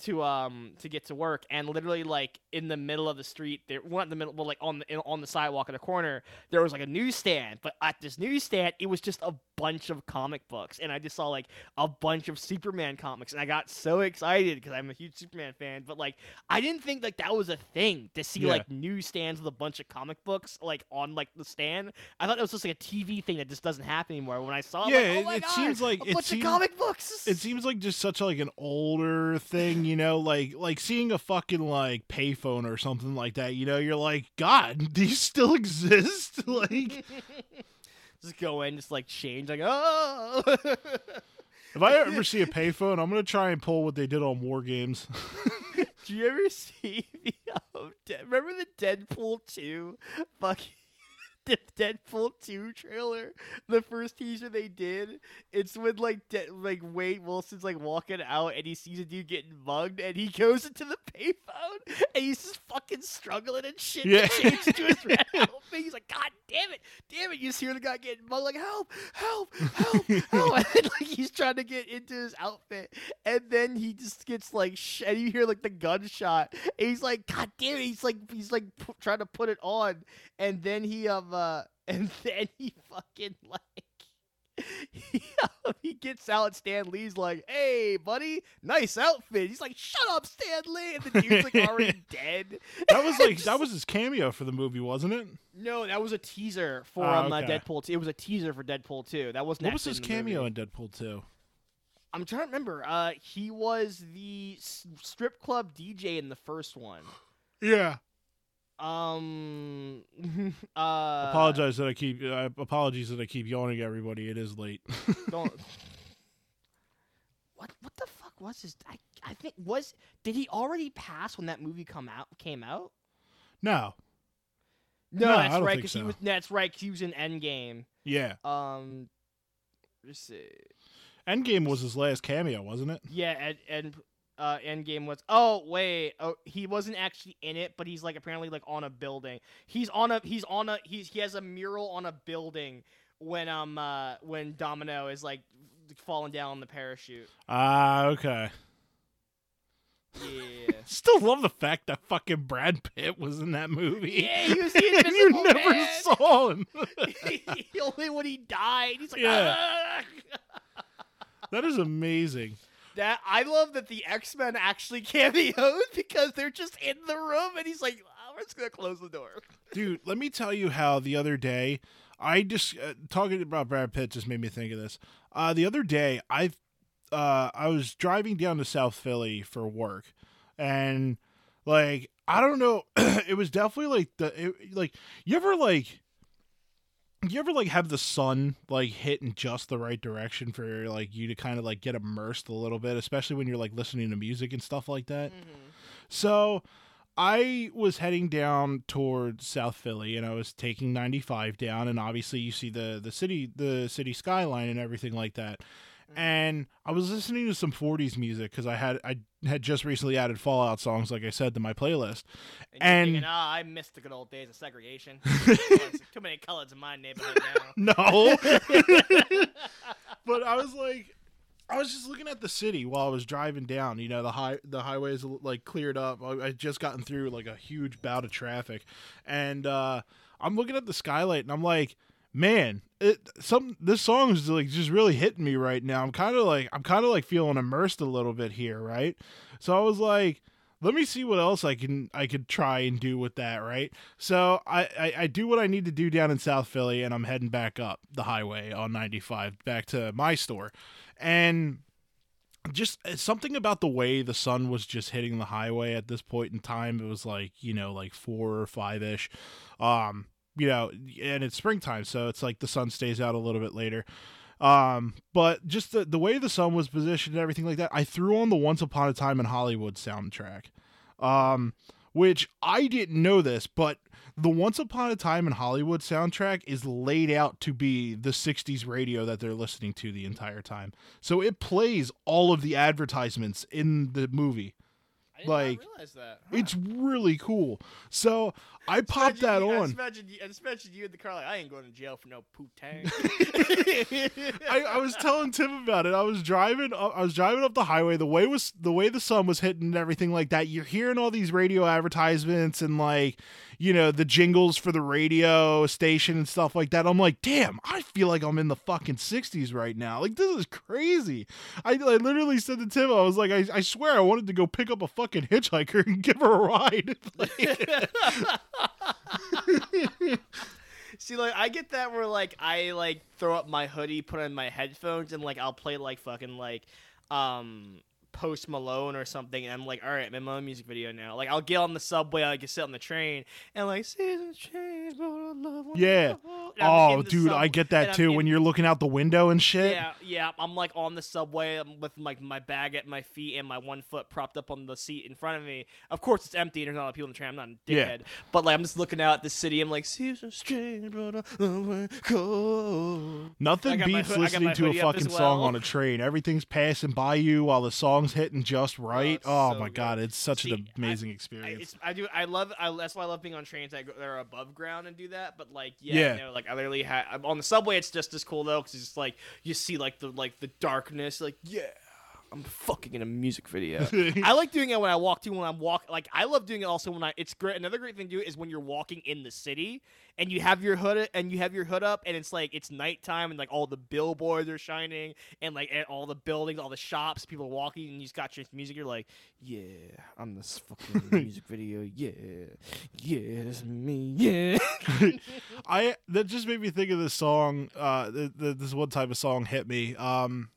to um to get to work and literally like in the middle of the street there well not in the middle but like on the on the sidewalk in the corner there was like a newsstand but at this newsstand it was just a bunch of comic books and I just saw like a bunch of Superman comics and I got so excited because I'm a huge Superman fan but like I didn't think like that was a thing to see Yeah. like newsstands with a bunch of comic books like on like the stand I thought it was just like a TV thing that just doesn't happen anymore when I saw it, Yeah, like, it- oh my it God, seems like- a it bunch seems- of comic books It seems like just such like an older thing, you know, like like seeing a fucking like payphone or something like that. You know, you're like, God, these still exist. like, just go in, just like change, like oh. if I ever see a payphone, I'm gonna try and pull what they did on War Games. Do you ever see the um, De- remember the Deadpool two fucking the Deadpool two trailer? The first teaser they did. It's when like De- like Wade Wilson's like walking out and he sees a dude getting mugged and he goes into the payphone and he's just fucking struggling and shit Yeah. to change to his red outfit. He's like, God damn it, damn it! You just hear the guy getting mugged, like help, help, help, help, and then, like he's trying to get into his outfit, and then he just gets like, sh- and you hear like the gunshot, and he's like, God damn it! He's like, he's like pu- trying to put it on, and then he um, uh, and then he fucking like. He, gets out Stan Lee's like, "Hey, buddy, nice outfit." He's like, "Shut up, Stan Lee!" And the dude's like already dead. That was like that was his cameo for the movie, wasn't it? No, that was a teaser for Oh, um, uh. Deadpool. 2. It was a teaser for Deadpool 2. That wasn't. What was his in cameo movie. in Deadpool 2? I'm trying to remember. Uh, he was the s- strip club DJ in the first one. Yeah. Um. uh, Apologize that I keep uh, apologies that I keep yawning everybody. It is late. Don't. what? What the fuck was this? I I think was did he already pass when that movie come out came out? no. No, No, that's right. Because so. he was. That's right. 'cause he was in Endgame. Yeah. Um, let's see. Endgame was his last cameo, wasn't it? Yeah, and and uh, Endgame was. Oh wait, oh he wasn't actually in it, but he's like apparently like on a building. He's on a he's on a he's he has a mural on a building when um uh when Domino is like falling down on the parachute. Ah, okay. Yeah. Still love the fact that fucking Brad Pitt was in that movie. yeah, he was the and you never Man. saw him. Only when he died, he's like, Yeah. "Ah." that is amazing. That I love that the X Men actually cameoed because they're just in the room, and he's like, oh, "We're just gonna close the door." Dude, let me tell you how the other day I just uh, talking about Brad Pitt just made me think of this. Uh, the other day I uh, I was driving down to South Philly for work, and like I don't know, it was definitely like the it, like you ever like you ever like have the sun like hit in just the right direction for like you to kind of like get immersed a little bit, especially when you're like listening to music and stuff like that. Mm-hmm. So I was heading down towards South Philly and I was taking 95 down and obviously you see the the city the city skyline and everything like that. And I was listening to some 40s music cuz I had I had just recently added Fallout songs like I said to my playlist. And, And- thinking, oh, I missed the good old days of segregation. Too many colors in my neighborhood now. No. but I was like I was just looking at the city while I was driving down. You know, the high the highways like cleared up. I I just gotten through like a huge bout of traffic, and uh, I'm looking at the skylight, and I'm like, man, it some this song is like just really hitting me right now. I'm kind of like I'm kind of like feeling immersed a little bit here, right? So I was like. Let me see what else I can I could try and do with that, right? So I, I, I do what I need to do down in South Philly, and I'm heading back up the highway on 95 back to my store, and just uh, something about the way the sun was just hitting the highway at this point in time. It was like you know like four or five ish, um, you know, and it's springtime, so it's like the sun stays out a little bit later. Um, but just the the way the sun was positioned and everything like that, I threw on the Once Upon a Time in Hollywood soundtrack, um, which I didn't know this, but the Once Upon a Time in Hollywood soundtrack is laid out to be the 60s radio that they're listening to the entire time. So it plays all of the advertisements in the movie. Like, that. It's really cool. So I popped that you- I on. just imagine, you- I just imagine you in the car like, I ain't going to jail for no poop tang. I, I was telling Tim about it. I was driving. up- I was driving up the highway. The way was the way the sun was hitting and everything like that. You're hearing all these radio advertisements and like, you know, the jingles for the radio station and stuff like that. I'm like, damn, I feel like I'm in the fucking '60s right now. Like this is crazy. I, I literally said to Tim, I was like, I, I swear I wanted to go pick up a fucking hitchhiker and give her a ride. See, like I get that where like I like throw up my hoodie, put on my headphones, and like I'll play like fucking like um Post Malone or something, and I'm like, all right, I'm in my own music video now. Like I'll get on the subway, I can sit on the train, and like seasons change, but I love Yeah. more." And I'm oh, dude, sub- I get that too. in- when you're looking out the window and shit. Yeah, yeah. I'm like on the subway I'm with like my bag at my feet and my one foot propped up on the seat in front of me. Of course, it's empty and there's not a lot of people in the train. I'm not a Yeah. dickhead, but like I'm just looking out at the city. I'm like, seasons change, but I love. Nothing beats hood- listening to a hoodie up as fucking song on a train. Everything's passing by you while the song's hitting just oh, right. it's Oh, so my good. god, it's such See, an amazing I, experience. it's, I do. I love. I, that's why I love being on trains. I go, they're above ground and do that. But like, yeah, Yeah. You know, like I literally had on the subway. It's just as cool though, because it's just like you see like the like the darkness. Like, yeah, I'm fucking in a music video. I like doing it when I walk too. When I'm walk, like I love doing it also when I. It's great. Another great thing to do is when you're walking in the city and you have your hood and you have your hood up and it's like it's nighttime and like all the billboards are shining and like and all the buildings, all the shops, people are walking and you just got your music. You're like, yeah, I'm this fucking music video. Yeah, yeah, this is me. Yeah. I that just made me think of this song. Uh, th- th- this one type of song hit me. Um,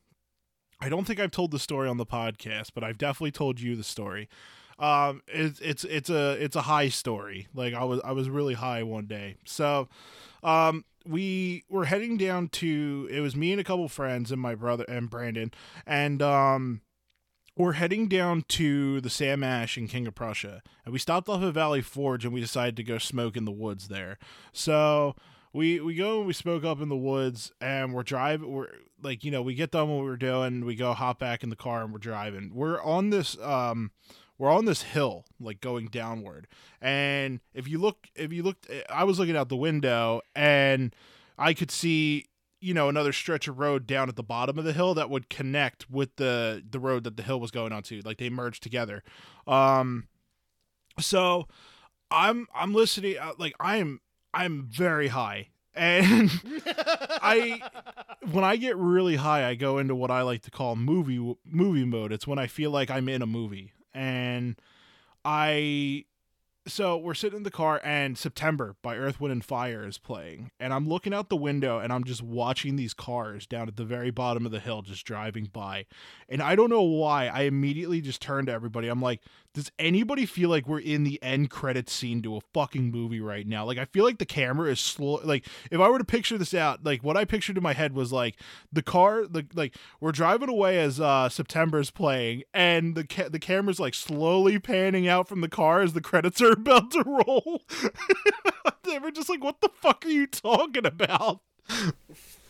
I don't think I've told the story on the podcast, but I've definitely told you the story. Um, it's it's it's a it's a high story. Like I was I was really high one day. So, um, we were heading down to. It was me and a couple friends and my brother and Brandon, and um, we're heading down to the Sam Ash in King of Prussia, and we stopped off at Valley Forge, and we decided to go smoke in the woods there. So we we go and we smoke up in the woods, and we're driving. We're like you know we get done what we are doing, we go hop back in the car, and we're driving. We're on this um we're on this hill like going downward and if you look if you looked i was looking out the window and i could see you know another stretch of road down at the bottom of the hill that would connect with the the road that the hill was going onto like they merged together um so i'm i'm listening uh, like i'm i'm very high and I when I get really high, I go into what I like to call movie movie mode. It's when I feel like I'm in a movie, and I so we're sitting in the car and September by Earth, Wind and Fire is playing. And I'm looking out the window and I'm just watching these cars down at the very bottom of the hill just driving by. And I don't know why. I immediately just turned to everybody. I'm like, does anybody feel like we're in the end credit scene to a fucking movie right now? Like I feel like the camera is slow like if I were to picture this out, like what I pictured in my head was like the car the like we're driving away as uh September's playing and the ca- the camera's like slowly panning out from the car as the credits are about to roll. they were just like, "What the fuck are you talking about?"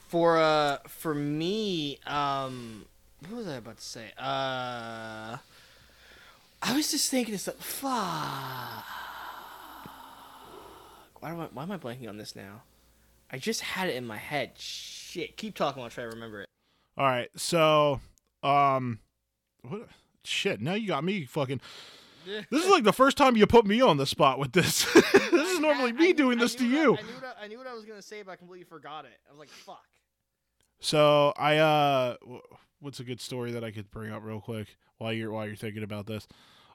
For uh, for me, um, what was I about to say? Uh, I was just thinking of something. Fuck. Why, am I, why am I blanking on this now? I just had it in my head. Shit. Keep talking. I'll try to remember it. All right. So, um, what? Shit. Now you got me fucking. This is like the first time you put me on the spot with this. this is normally me doing this to you. I, knew what I, I knew what I was gonna say, but I completely forgot it. I was like, "Fuck." So I uh, what's a good story that I could bring up real quick while you're while you're thinking about this?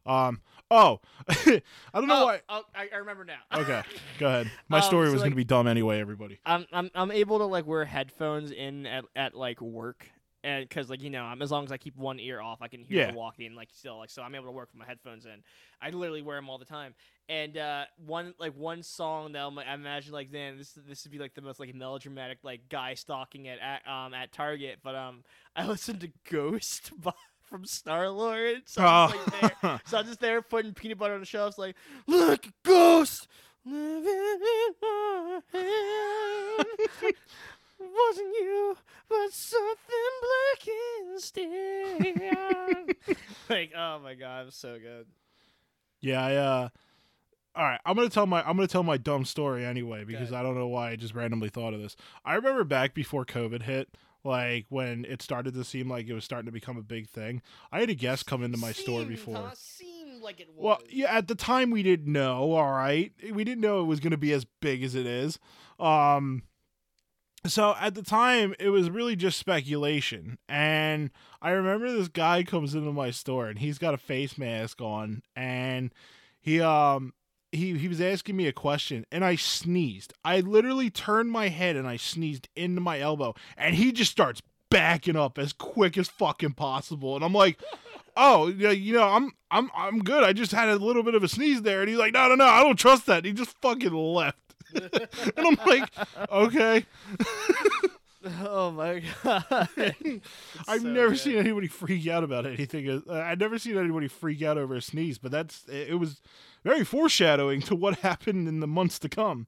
Um. Oh, I don't know oh, why. Oh, I, I remember now. okay, go ahead. My Um, story so, was like- gonna be dumb anyway. Everybody. I'm I'm I'm able to like wear headphones in at, at like work and because like you know I'm as long as I keep one ear off I can hear Yeah. the walking like still like so I'm able to work with my headphones in. I literally wear them all the time. And uh, one like one song that I'm, I imagine like then this this would be like the most like melodramatic like guy stalking at, at um at Target. But um I listened to Ghost by, from Star Lord. So I'm just, like, there. So I'm just there putting peanut butter on the shelves, like, look, ghost living in my hand. Wasn't you, but something black instead. like, oh my god, I'm so good. Yeah, I uh all right, I'm gonna tell my I'm gonna tell my dumb story anyway because Okay. I don't know why I just randomly thought of this. I remember back before COVID hit, like when it started to seem like it was starting to become a big thing. I had a guest come into my store before. huh? Seemed like it was. Well, yeah, at the time we didn't know. All right, we didn't know it was going to be as big as it is. Um, so at the time it was really just speculation, and I remember this guy comes into my store and he's got a face mask on, and he um he he was asking me a question, and I sneezed. I literally turned my head and I sneezed into my elbow, and he just starts backing up as quick as fucking possible, and I'm like oh yeah you know i'm i'm i'm good. I just had a little bit of a sneeze there. And he's like no no no i don't trust that. And he just fucking left. And i'm like okay. Oh my god. i've So never good. seen anybody freak out about anything. Uh, i've never seen anybody freak out over a sneeze but that's it was very foreshadowing to what happened in the months to come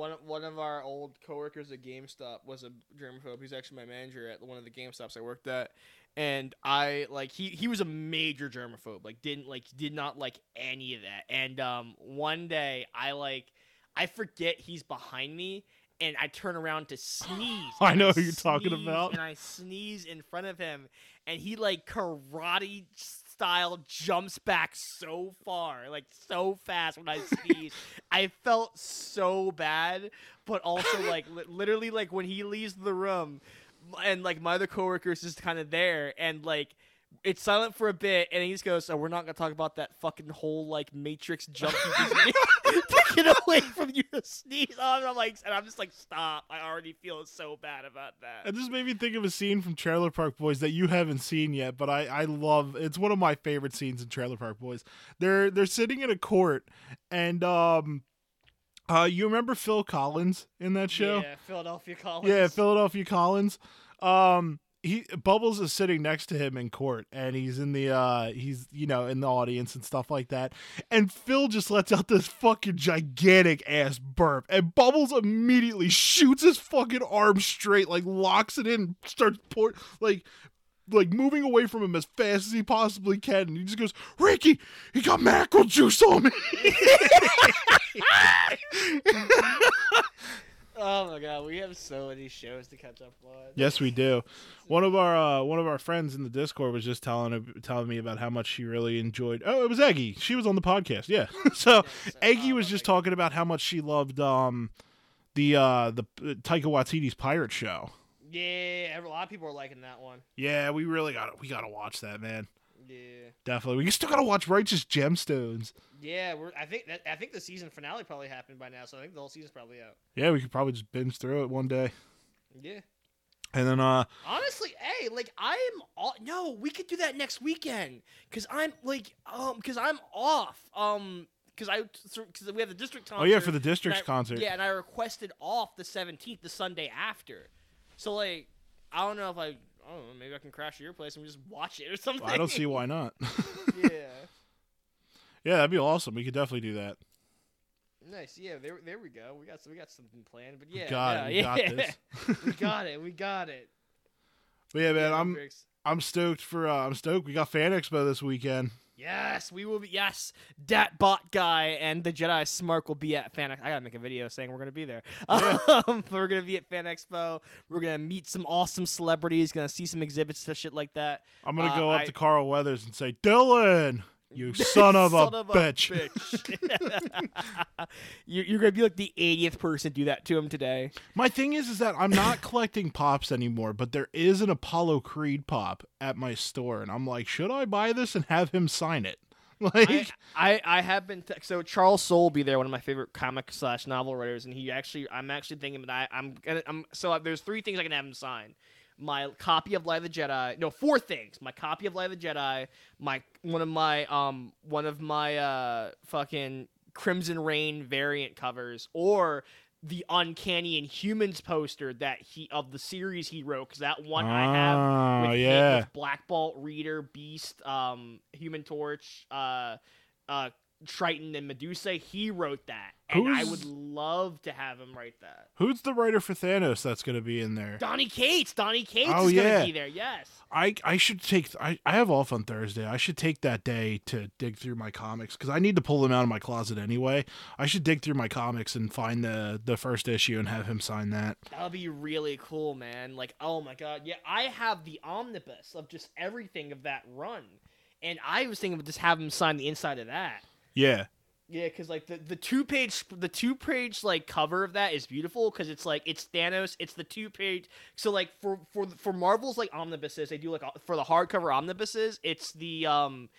one one of our old coworkers at GameStop was a germaphobe. He's actually my manager at one of the GameStops I worked at, and I like he he was a major germaphobe. Like didn't like did not like any of that. And um one day I like I forget he's behind me. And I turn around to sneeze. I know who you're talking about. And I sneeze in front of him, and he like karate style jumps back so far, like so fast when I sneeze. I felt so bad, but also like li- literally like when he leaves the room, and like my other coworkers is just kind of there, and like it's silent for a bit, and he just goes, "So we're not gonna talk about that fucking whole like Matrix jump to get away from you to sneeze on." And I'm like, and I'm just like, "Stop! I already feel so bad about that." and this made me think of a scene from trailer park boys that you haven't seen yet but i i love it's one of my favorite scenes in trailer park boys they're they're sitting in a court and um uh you remember phil collins in that show Yeah, Philadelphia Collins. Yeah, Philadelphia Collins. Um, he Bubbles is sitting next to him in court and he's in the uh he's you know in the audience and stuff like that. And Phil just lets out this fucking gigantic ass burp and Bubbles immediately shoots his fucking arm straight like locks it in starts pour like like moving away from him as fast as he possibly can and he just goes Ricky he got mackerel juice on me Oh my god, we have so many shows to catch up on. Yes, we do. One of our uh, one of our friends in the Discord was just telling telling me about how much she really enjoyed. Oh, it was Aggie. She was on the podcast. Yeah. so Eggy was just talking about how much she loved um the uh the uh, Taika Waititi's Pirate Show. Yeah, a lot of people are liking that one. Yeah, we really got to we got to watch that, man. Yeah. Definitely. We still got to watch Righteous Gemstones. Yeah, we're. I think that I think the season finale probably happened by now, so I think the whole season's probably out. Yeah, we could probably just binge through it one day. Yeah. And then uh Honestly, hey, like I'm all, no, we could do that next weekend cuz I'm like um cuz I'm off. Um cuz I cuz we have the district concert. Oh yeah, for the district's I- concert. Yeah, and I requested off the 17th, the Sunday after. So like I don't know if I know, maybe I can crash at your place and we just watch it or something. I don't see why not. yeah. yeah, that'd be awesome. We could definitely do that. Nice. Yeah, there there we go. We got we got something planned. But yeah, got yeah, it. We got this. we got it. We got it. But yeah, man, Yeah, I'm I'm stoked for uh, I'm stoked. We got Fan Expo this weekend. Yes, we will be. Yes, Dat Bot Guy and the Jedi Smart will be at Fan. I gotta make a video saying we're gonna be there. Um, we're gonna be at Fan Expo. We're gonna meet some awesome celebrities. Gonna see some exhibits and shit like that. I'm gonna Uh, go up I- to Carl Weathers and say, Dillon, you son of a of bitch. bitch. you, you're gonna be like the 80th person to do that to him today. My thing is, is that I'm not collecting pops anymore, but there is an Apollo Creed pop at my store, and I'm like, should I buy this and have him sign it? Like, I, I, I have been so Charles Soule will be there, one of my favorite comic slash novel writers, and he actually I'm actually thinking that I, I'm gonna I'm so uh, there's three things I can have him sign. My copy of Light of the Jedi, no, four things. My copy of Light of the Jedi, my one of my um one of my uh fucking Crimson Reign variant covers, or the Uncanny Inhumans poster that he of the series he wrote, because that one I have Ah, with, him- yeah. with Black Bolt, Reader, Beast, um, Human Torch, uh, uh, Triton, and Medusa. He wrote that, and I would love to have him write that. Who's the writer for Thanos that's gonna be in there? Donny Cates, Donny Cates Oh, is yeah. gonna be there. Yes. I I should take I, I have off on Thursday. I should take that day to dig through my comics because I need to pull them out of my closet anyway. I should dig through my comics and find the the first issue and have him sign that. That would be really cool, man. Like, oh my god, yeah, I have the omnibus of just everything of that run, and I was thinking of just have him sign the inside of that. Yeah. Yeah, because like the, the two page the two page like cover of that is beautiful because it's like it's Thanos. It's the two page. So like for for for Marvel's like omnibuses, they do like for the hardcover omnibuses, it's the um,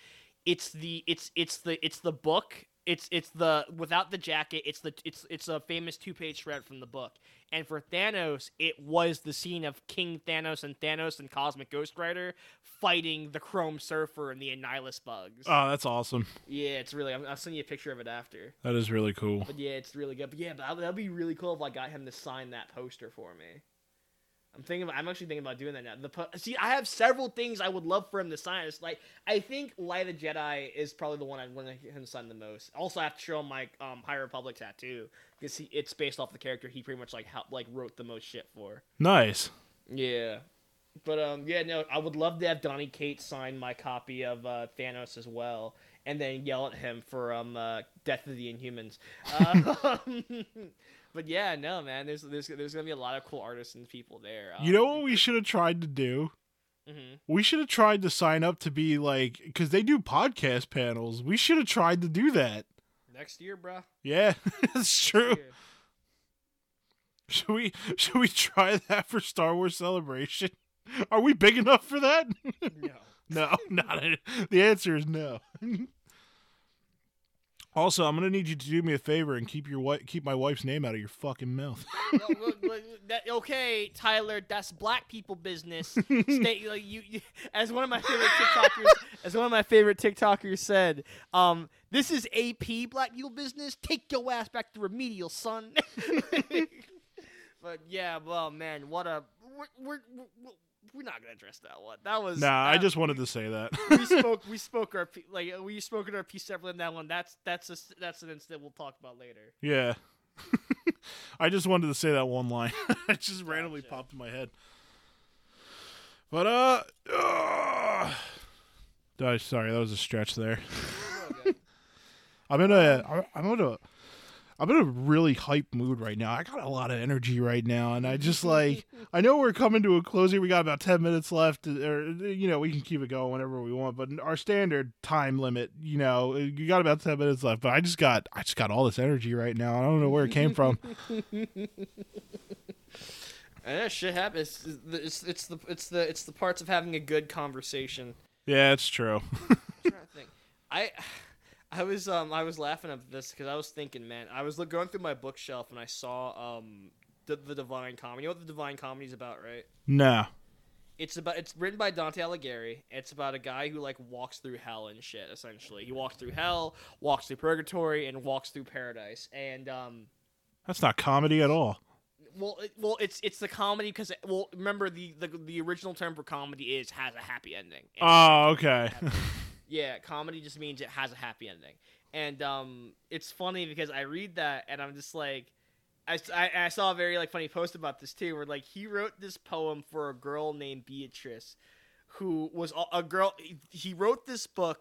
it's the it's it's the it's the book. It's it's the without the jacket. It's the it's it's a famous two page shred from the book. And for Thanos, it was the scene of King Thanos and Thanos and Cosmic Ghost Rider fighting the Chrome Surfer and the Annihilus bugs. Oh, that's awesome. yeah, it's really. I'm, I'll send you a picture of it after. That is really cool. But yeah, it's really good. But yeah, but that- that'd be really cool if I got him to sign that poster for me. I'm thinking. About, I'm actually thinking about doing that now. The see, I have several things I would love for him to sign. It's like I think Light of the Jedi is probably the one I'd want him to sign the most. Also, I have to show him my um, High Republic tattoo because it's based off the character he pretty much like like wrote the most shit for. Nice. Yeah. But um yeah, no, I would love to have Donny Cates sign my copy of uh, Thanos as well, and then yell at him for um uh, Death of the Inhumans. Um, but yeah, no man, there's there's there's gonna be a lot of cool artists and people there. Um, You know what we should have tried to do? mhm. We should have tried to sign up to be like because they do podcast panels. We should have tried to do that. next year, bruh. Yeah, it's true. year. Should we should we try that for Star Wars Celebration? Are we big enough for that? No. no, not it. The answer is no. Also, I'm gonna need you to do me a favor and keep your wi- keep my wife's name out of your fucking mouth. Okay, Tyler, that's black people business. Stay, like, you, you, as one of my favorite TikTokers, as one of my favorite TikTokers said, um, this is AP black people business. Take your ass back to remedial, son. but yeah, well, man, what a we're, we're, we're, we're not gonna address that one. That was Nah, I just wanted to say that. we spoke we spoke our like we spoke our piece separately on that one. That's that's a, that's an incident we'll talk about later. yeah. I just wanted to say that one line. it just randomly Gotcha. popped in my head. But uh, uh uh, sorry, that was a stretch there. I'm in a I'm in a I'm in a really hype mood right now. I got a lot of energy right now, and I just like I know we're coming to a closing. We got about ten minutes left, uh, or you know we can keep it going whenever we want. But our standard time limit, you know, you got about ten minutes left. But I just got I just got all this energy right now. I don't know where it came from. And that shit happens. It's, it's it's the it's the it's the parts of having a good conversation. yeah, it's true. I'm trying to think. I I was um I was laughing at this because I was thinking, man, I was look, going through my bookshelf and I saw um the the Divine Comedy. You know what the Divine Comedy is about, right? nah. It's about it's written by Dante Alighieri. It's about a guy who like walks through hell and shit. Essentially, he walks through hell, walks through purgatory, and walks through paradise. And um, That's not comedy at all. well, it, well, it's it's the comedy because well, remember the, the the original term for comedy is has a happy ending. Oh, okay. Yeah, comedy just means it has a happy ending. And um, it's funny because I read that and I'm just like, I, I, I saw a very like funny post about this too, where like he wrote this poem for a girl named Beatrice, who was a, girl. He wrote this book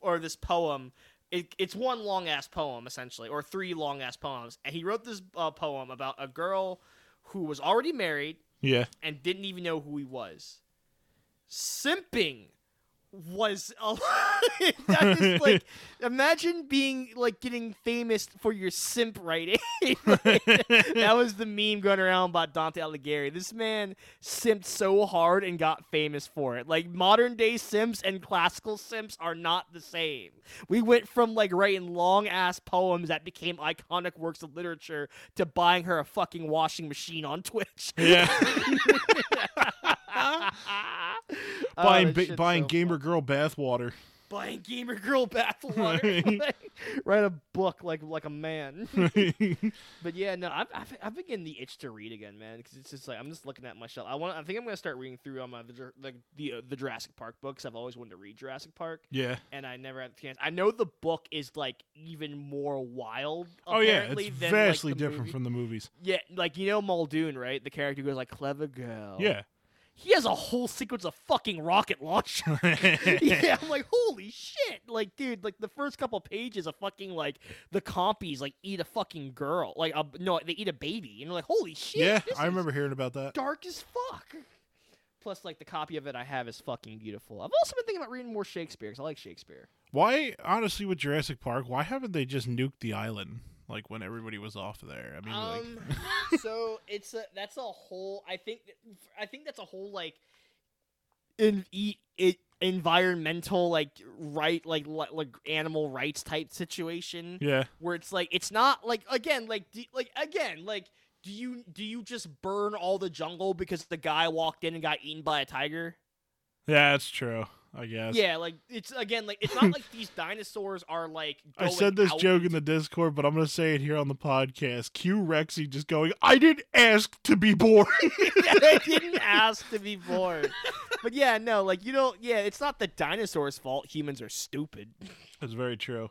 or this poem. It, it's one long ass poem essentially, or three long ass poems. And he wrote this uh, poem about a girl who was already married yeah. and didn't even know who he was. Simping was a that is like imagine being like getting famous for your simp writing. that was the meme going around about Dante Alighieri. This man simped so hard and got famous for it. Like modern day simps and classical simps are not the same. We went from like writing long ass poems that became iconic works of literature to buying her a fucking washing machine on Twitch. Yeah. Oh, buying ba- buying so gamer girl bathwater. buying gamer girl bathwater. Write a book like like a man. but yeah, no, I've, I've I've been getting the itch to read again, man. Because it's just like I'm just looking at my shelf. I want. I think I'm gonna start reading through on my the the the, uh, the Jurassic Park books. I've always wanted to read Jurassic Park, yeah. and I never had the chance. I know the book is like even more wild. Oh yeah, it's than, vastly like, different movie. from the movies. Yeah, like you know Muldoon, right? The character goes like clever girl. Yeah. He has a whole sequence of fucking rocket launcher. yeah, I'm like, holy shit. Like, dude, like the first couple pages of fucking like the compies like eat a fucking girl. Like a, no, they eat a baby. And you're like, holy shit. yeah, I remember hearing about that. dark as fuck. Plus, like the copy of it I have is fucking beautiful. I've also been thinking about reading more Shakespeare because I like Shakespeare. Why, honestly, with Jurassic Park, why haven't they just nuked the island like when everybody was off there? I mean, Um, so it's a that's a whole. I think I think that's a whole like in e- it environmental like right like li- like animal rights type situation yeah, where it's like it's not like again like do, like again like do you do you just burn all the jungle because the guy walked in and got eaten by a tiger? yeah, that's true. I guess. Yeah, like it's again like it's not like these dinosaurs are like. I said this out joke in the Discord, but I'm gonna say it here on the podcast. Q Rexy just going, I didn't ask to be born. I didn't ask to be born. But yeah, no, like you don't. Yeah, it's not the dinosaurs' fault. Humans are stupid. That's very true.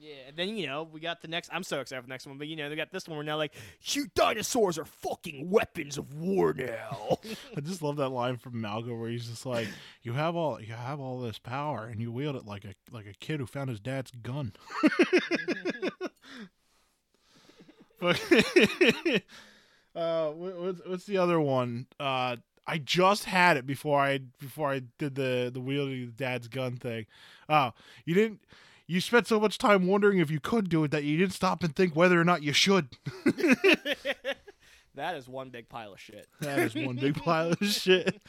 Yeah, and then you know we got the next. I'm so excited for the next one, but you know they got this one. Where now like, you dinosaurs are fucking weapons of war now. I just love that line from Malcolm where he's just like, "You have all, you have all this power, and you wield it like a like a kid who found his dad's gun." uh, what's what's the other one? Uh, I just had it before I before I did the the wielding the dad's gun thing. Oh, you didn't. You spent so much time wondering if you could do it that you didn't stop and think whether or not you should. that is one big pile of shit. That is one big pile of shit.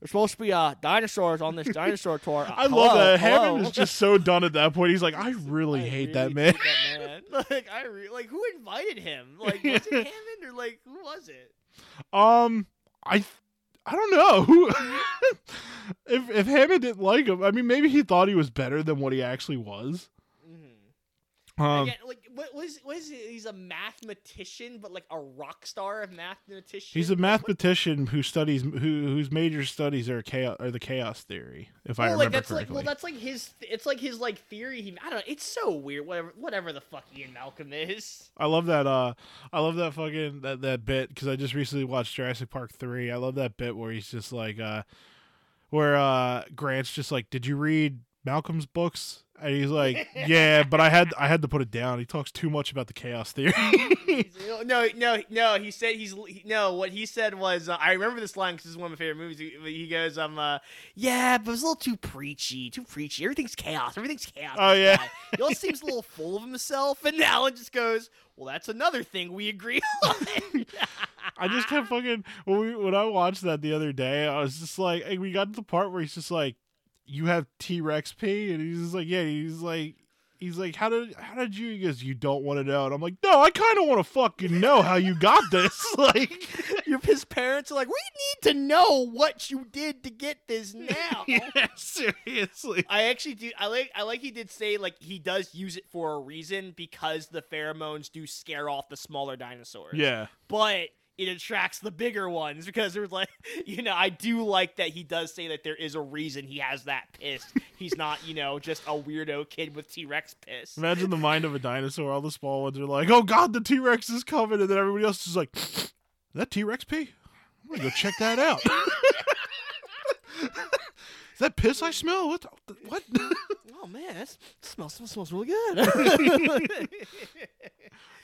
There's supposed to be uh, dinosaurs on this dinosaur tour. Uh, I love that. hello? Hammond is just so done at that point. He's like, I really I hate really that man. hate that man. Like I re- like who invited him? Like was it Hammond or like who was it? Um, I, I don't know who. if if Hammond didn't like him, I mean, maybe he thought he was better than what he actually was. Mm-hmm. Um, Again, like what was what is he? He's a mathematician, but like a rock star of mathematician. He's a Like, mathematician who studies who whose major studies are chaos or the chaos theory, if I Well, like remember that's like correctly. well, that's like his. It's like his like theory. He I don't know. It's so weird. Whatever whatever the fuck Ian Malcolm is. I love that. Uh, I love that fucking that that bit because I just recently watched Jurassic Park three. I love that bit where he's just like, uh, where uh Grant's just like, "Did you read Malcolm's books?" And he's like, "Yeah, but I had I had to put it down. He talks too much about the chaos theory." No, no, no. He said he's he, no. What he said was, uh, I remember this line because this is one of my favorite movies. He, he goes, "Um, uh, yeah, but it was a little too preachy, too preachy. Everything's chaos. Everything's chaos. Oh, yeah. he always seems a little full of himself." And Alan just goes, "Well, that's another thing we agree on." I just kept fucking when we when I watched that the other day, I was just like, we got to the part where he's just like, "You have T Rex pee," and he's just like, "Yeah." He's like, he's like, "How did how did you?" He goes, "You don't want to know," and I'm like, "No, I kind of want to fucking know how you got this." like, Your his parents are like, "We need to know what you did to get this now." yeah, seriously. I actually do. I like. I like. He did say like he does use it for a reason because the pheromones do scare off the smaller dinosaurs. Yeah, but it attracts the bigger ones because there's like you know I do like that he does say that there is a reason he has that piss. He's not you know just a weirdo kid with T Rex piss. imagine the mind of a dinosaur. All the small ones are like, "Oh God, the T Rex is coming," and then everybody else is like, "Is "That T Rex pee? I'm gonna go check that out." Is that piss I smell? What? The, what? Oh man, that's, it smells smells really good.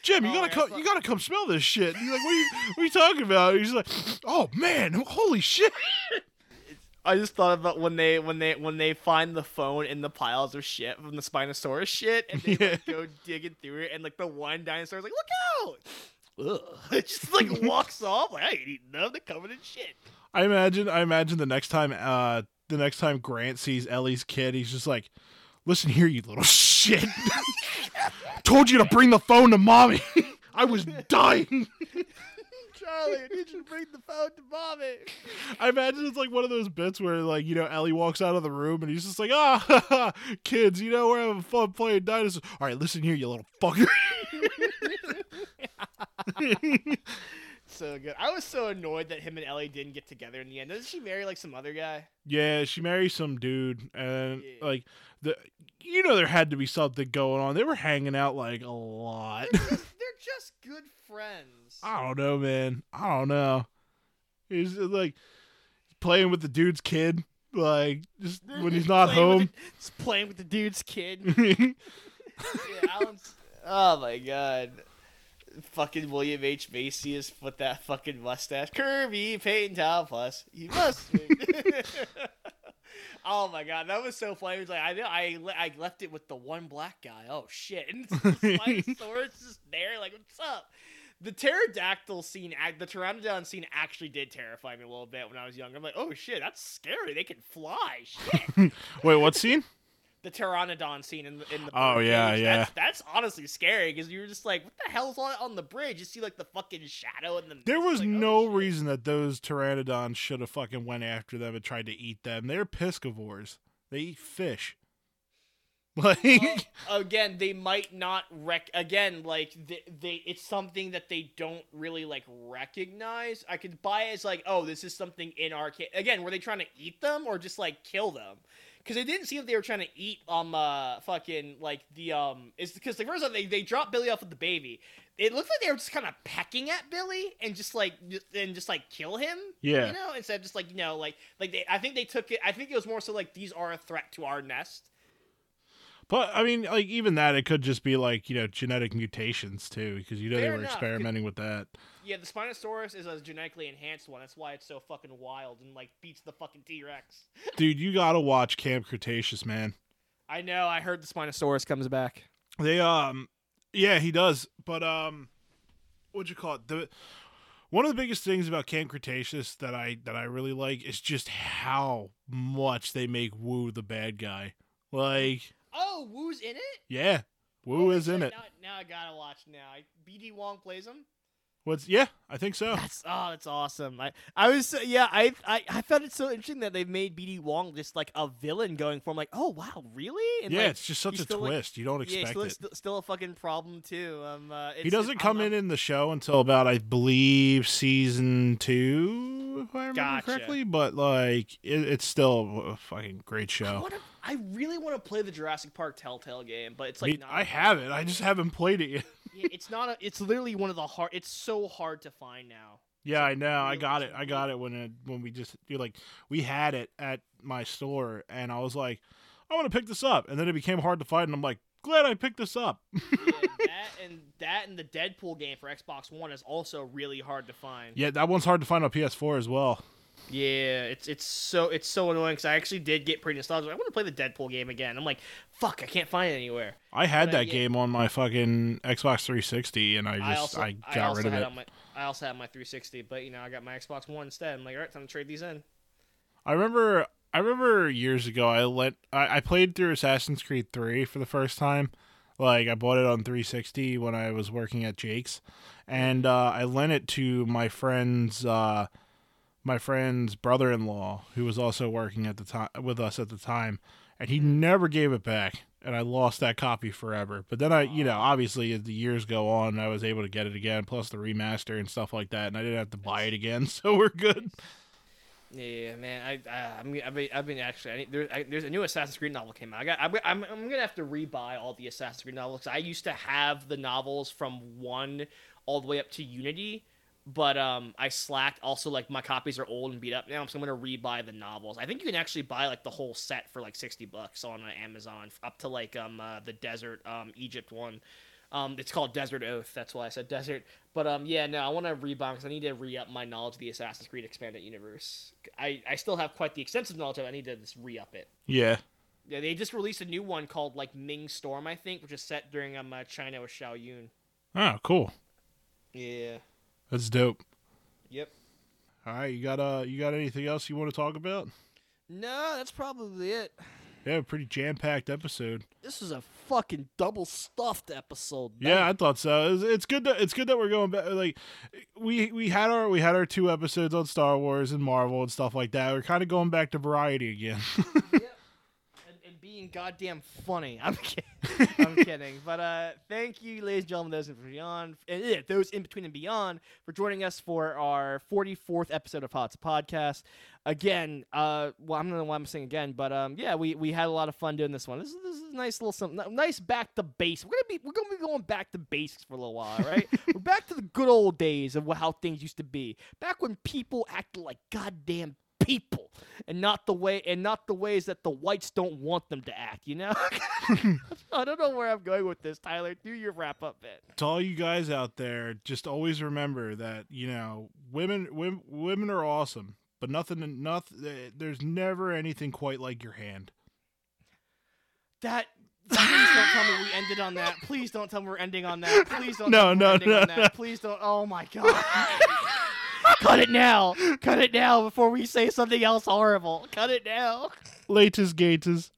Jim, you Oh, gotta come. fuck. You gotta come smell this shit. And he's like, what are you, what are you talking about? He's like, oh man, holy shit. I just thought about when they when they when they find the phone in the piles of shit from the Spinosaurus shit, and they like, go digging through it, and like the one dinosaur's like, "Look out!" Ugh. It just like walks off. Like I ain't eating them. They're covered in shit. I imagine. I imagine the next time, uh, the next time Grant sees Ellie's kid, he's just like, listen here, you little shit. Told you to bring the phone to mommy. I was dying. Charlie, I need you to bring the phone to mommy. I imagine it's like one of those bits where, like, you know, Ellie walks out of the room and he's just like, ah, kids, you know, we're having fun playing dinosaurs. All right, listen here, you little fucker. So good. I was so annoyed that him and Ellie didn't get together in the end. Doesn't she marry like some other guy? yeah, she marries some dude, and Yeah. like the, you know, there had to be something going on. They were hanging out like a lot. They're just, they're just good friends. I don't know, man. I don't know. He's uh, like playing with the dude's kid, like just when he's not home. the- just playing with the dude's kid. yeah, yeah, Oh my god. Fucking William H. Macy is with that fucking mustache. Kirby Paint and Tile Plus. You must. Oh my god, that was so funny. It was like I I I left it with the one black guy. Oh shit! And Spinosaurus just there, like what's up? The pterodactyl scene, act- the pteranodon scene, actually did terrify me a little bit when I was younger. I'm like, oh shit, that's scary. They can fly. Shit. Wait, what scene? The pteranodon scene in the in the Oh, yeah, cage, yeah. That's, that's honestly scary because you're just like, what the hell's on on the bridge? You see like the fucking shadow in the. There was like, oh, no shit. reason that those pteranodons should have fucking went after them and tried to eat them. They're piscivores. They eat fish. Like, Well, again, they might not rec. Again, like they, they, it's something that they don't really like recognize. I could buy it as like, oh, this is something in our ca Again, were they trying to eat them or just like kill them? Because it didn't seem like they were trying to eat um uh fucking like the um. is because the first time they they dropped Billy off with the baby. It looked like they were just kind of pecking at Billy and just like and just like kill him. Yeah. You know, instead of just like you know like like they. I think they took it. I think it was more so like these are a threat to our nest. but I mean, like even that, it could just be like you know genetic mutations too, because you know they were enough. experimenting with that. Yeah, the Spinosaurus is a genetically enhanced one. That's why it's so fucking wild and like beats the fucking T Rex. Dude, you gotta watch Camp Cretaceous, man. I know. I heard the Spinosaurus comes back. They um yeah, he does. But um what'd you call it? The one of the biggest things about Camp Cretaceous that I that I really like is just how much they make Wu the bad guy. Like, Oh, Wu's in it. yeah, Wu Holy is in it. Now, now I gotta watch. Now, BD Wong plays him. What's yeah, I think so. That's oh, that's awesome. I I was yeah, I I, I found it so interesting that they made BD Wong just like a villain going for. I'm like, oh wow, really? And yeah, like, it's just such a still, like- twist. you don't yeah, expect still, it. still, still a fucking problem too. Um, uh, he doesn't come I'm- in in the show until about I believe season two, if I remember Gotcha. correctly. But like, it, it's still a fucking great I, show. wanna, I really want to play the Jurassic Park Telltale game, but it's I, like mean, not I have it. I just haven't played it yet. Yeah, it's not. A, it's literally one of the hard. It's so hard to find now. Yeah, I know. I got it. I got it when it when we just you like we had it at my store, and I was like, I want to pick this up, and then it became hard to find, and I'm like, glad I picked this up. Yeah, that and that and the Deadpool game for Xbox One is also really hard to find. yeah, that one's hard to find on PS4 as well. Yeah, it's it's so it's so annoying because I actually did get pretty nostalgic. I want to play the Deadpool game again. I'm like, fuck, I can't find it anywhere. I had But, that yeah. game on my fucking Xbox 360, and I just I also I I, got also rid of it. my I also had my 360, but you know I got my Xbox One instead. I'm like, all right, time to trade these in. I remember I remember years ago I let I, I played through Assassin's Creed 3 for the first time. Like I bought it on 360 when I was working at Jake's, and uh, I lent it to my friend's uh, my friend's brother-in-law who was also working at the time with us at the time, and he mm-hmm. never gave it back. And I lost that copy forever. But then I, you know, obviously as the years go on, I was able to get it again, plus the remaster and stuff like that, and I didn't have to buy it again, so we're good. Yeah, man. I, I I'm, I've been, I've been actually. I need, there, I, there's a new Assassin's Creed novel came out. I got. I'm, I'm, I'm gonna have to rebuy all the Assassin's Creed novels. I used to have the novels from one all the way up to Unity, but um, I slacked. Also, like my copies are old and beat up now, so I'm gonna rebuy the novels. I think you can actually buy like the whole set for like sixty bucks on uh, Amazon, up to like um uh, the desert um Egypt one. Um, it's called Desert Oath. That's why I said desert. But um, yeah, no, I want to rebuy because I need to re up my knowledge of the Assassin's Creed expanded universe. I, I still have quite the extensive knowledge of it. I need to just re up it. Yeah. Yeah, they just released a new one called like Ming Storm, I think, which is set during um uh, China with Shao Jun. Oh, cool. Yeah. That's dope. Yep. All right, you got uh, you got anything else you want to talk about? No, that's probably it. Yeah, pretty jam packed episode. This is a fucking double stuffed episode. Yeah, I thought so. It's, it's good that it's good that we're going back. Like, we we had our we had our two episodes on Star Wars and Marvel and stuff like that. We're kind of going back to variety again. And, and goddamn funny. I'm kidding. I'm kidding. But uh, thank you, ladies and gentlemen, those in beyond, and yeah, those in between and beyond, for joining us for our 44th episode of Hots Podcast. Again, uh, well, I don't know why I'm saying again, but um, yeah, we, we had a lot of fun doing this one. This is, this is a nice little something, nice back to base. We're gonna be we're gonna be going back to basics for a little while, right? we're back to the good old days of how things used to be. Back when people acted like goddamn people and not the way and not the ways that the whites don't want them to act you know i don't know where i'm going with this tyler do your wrap up bit to all you guys out there, just always remember that you know women women, women are awesome, but nothing nothing. There's never anything quite like your hand. that please don't tell me we ended on that please don't tell me we're ending on that please don't No, no, no, on that. no. please don't oh my god cut it now. Cut it now before we say something else horrible. Cut it now. Latest Gators.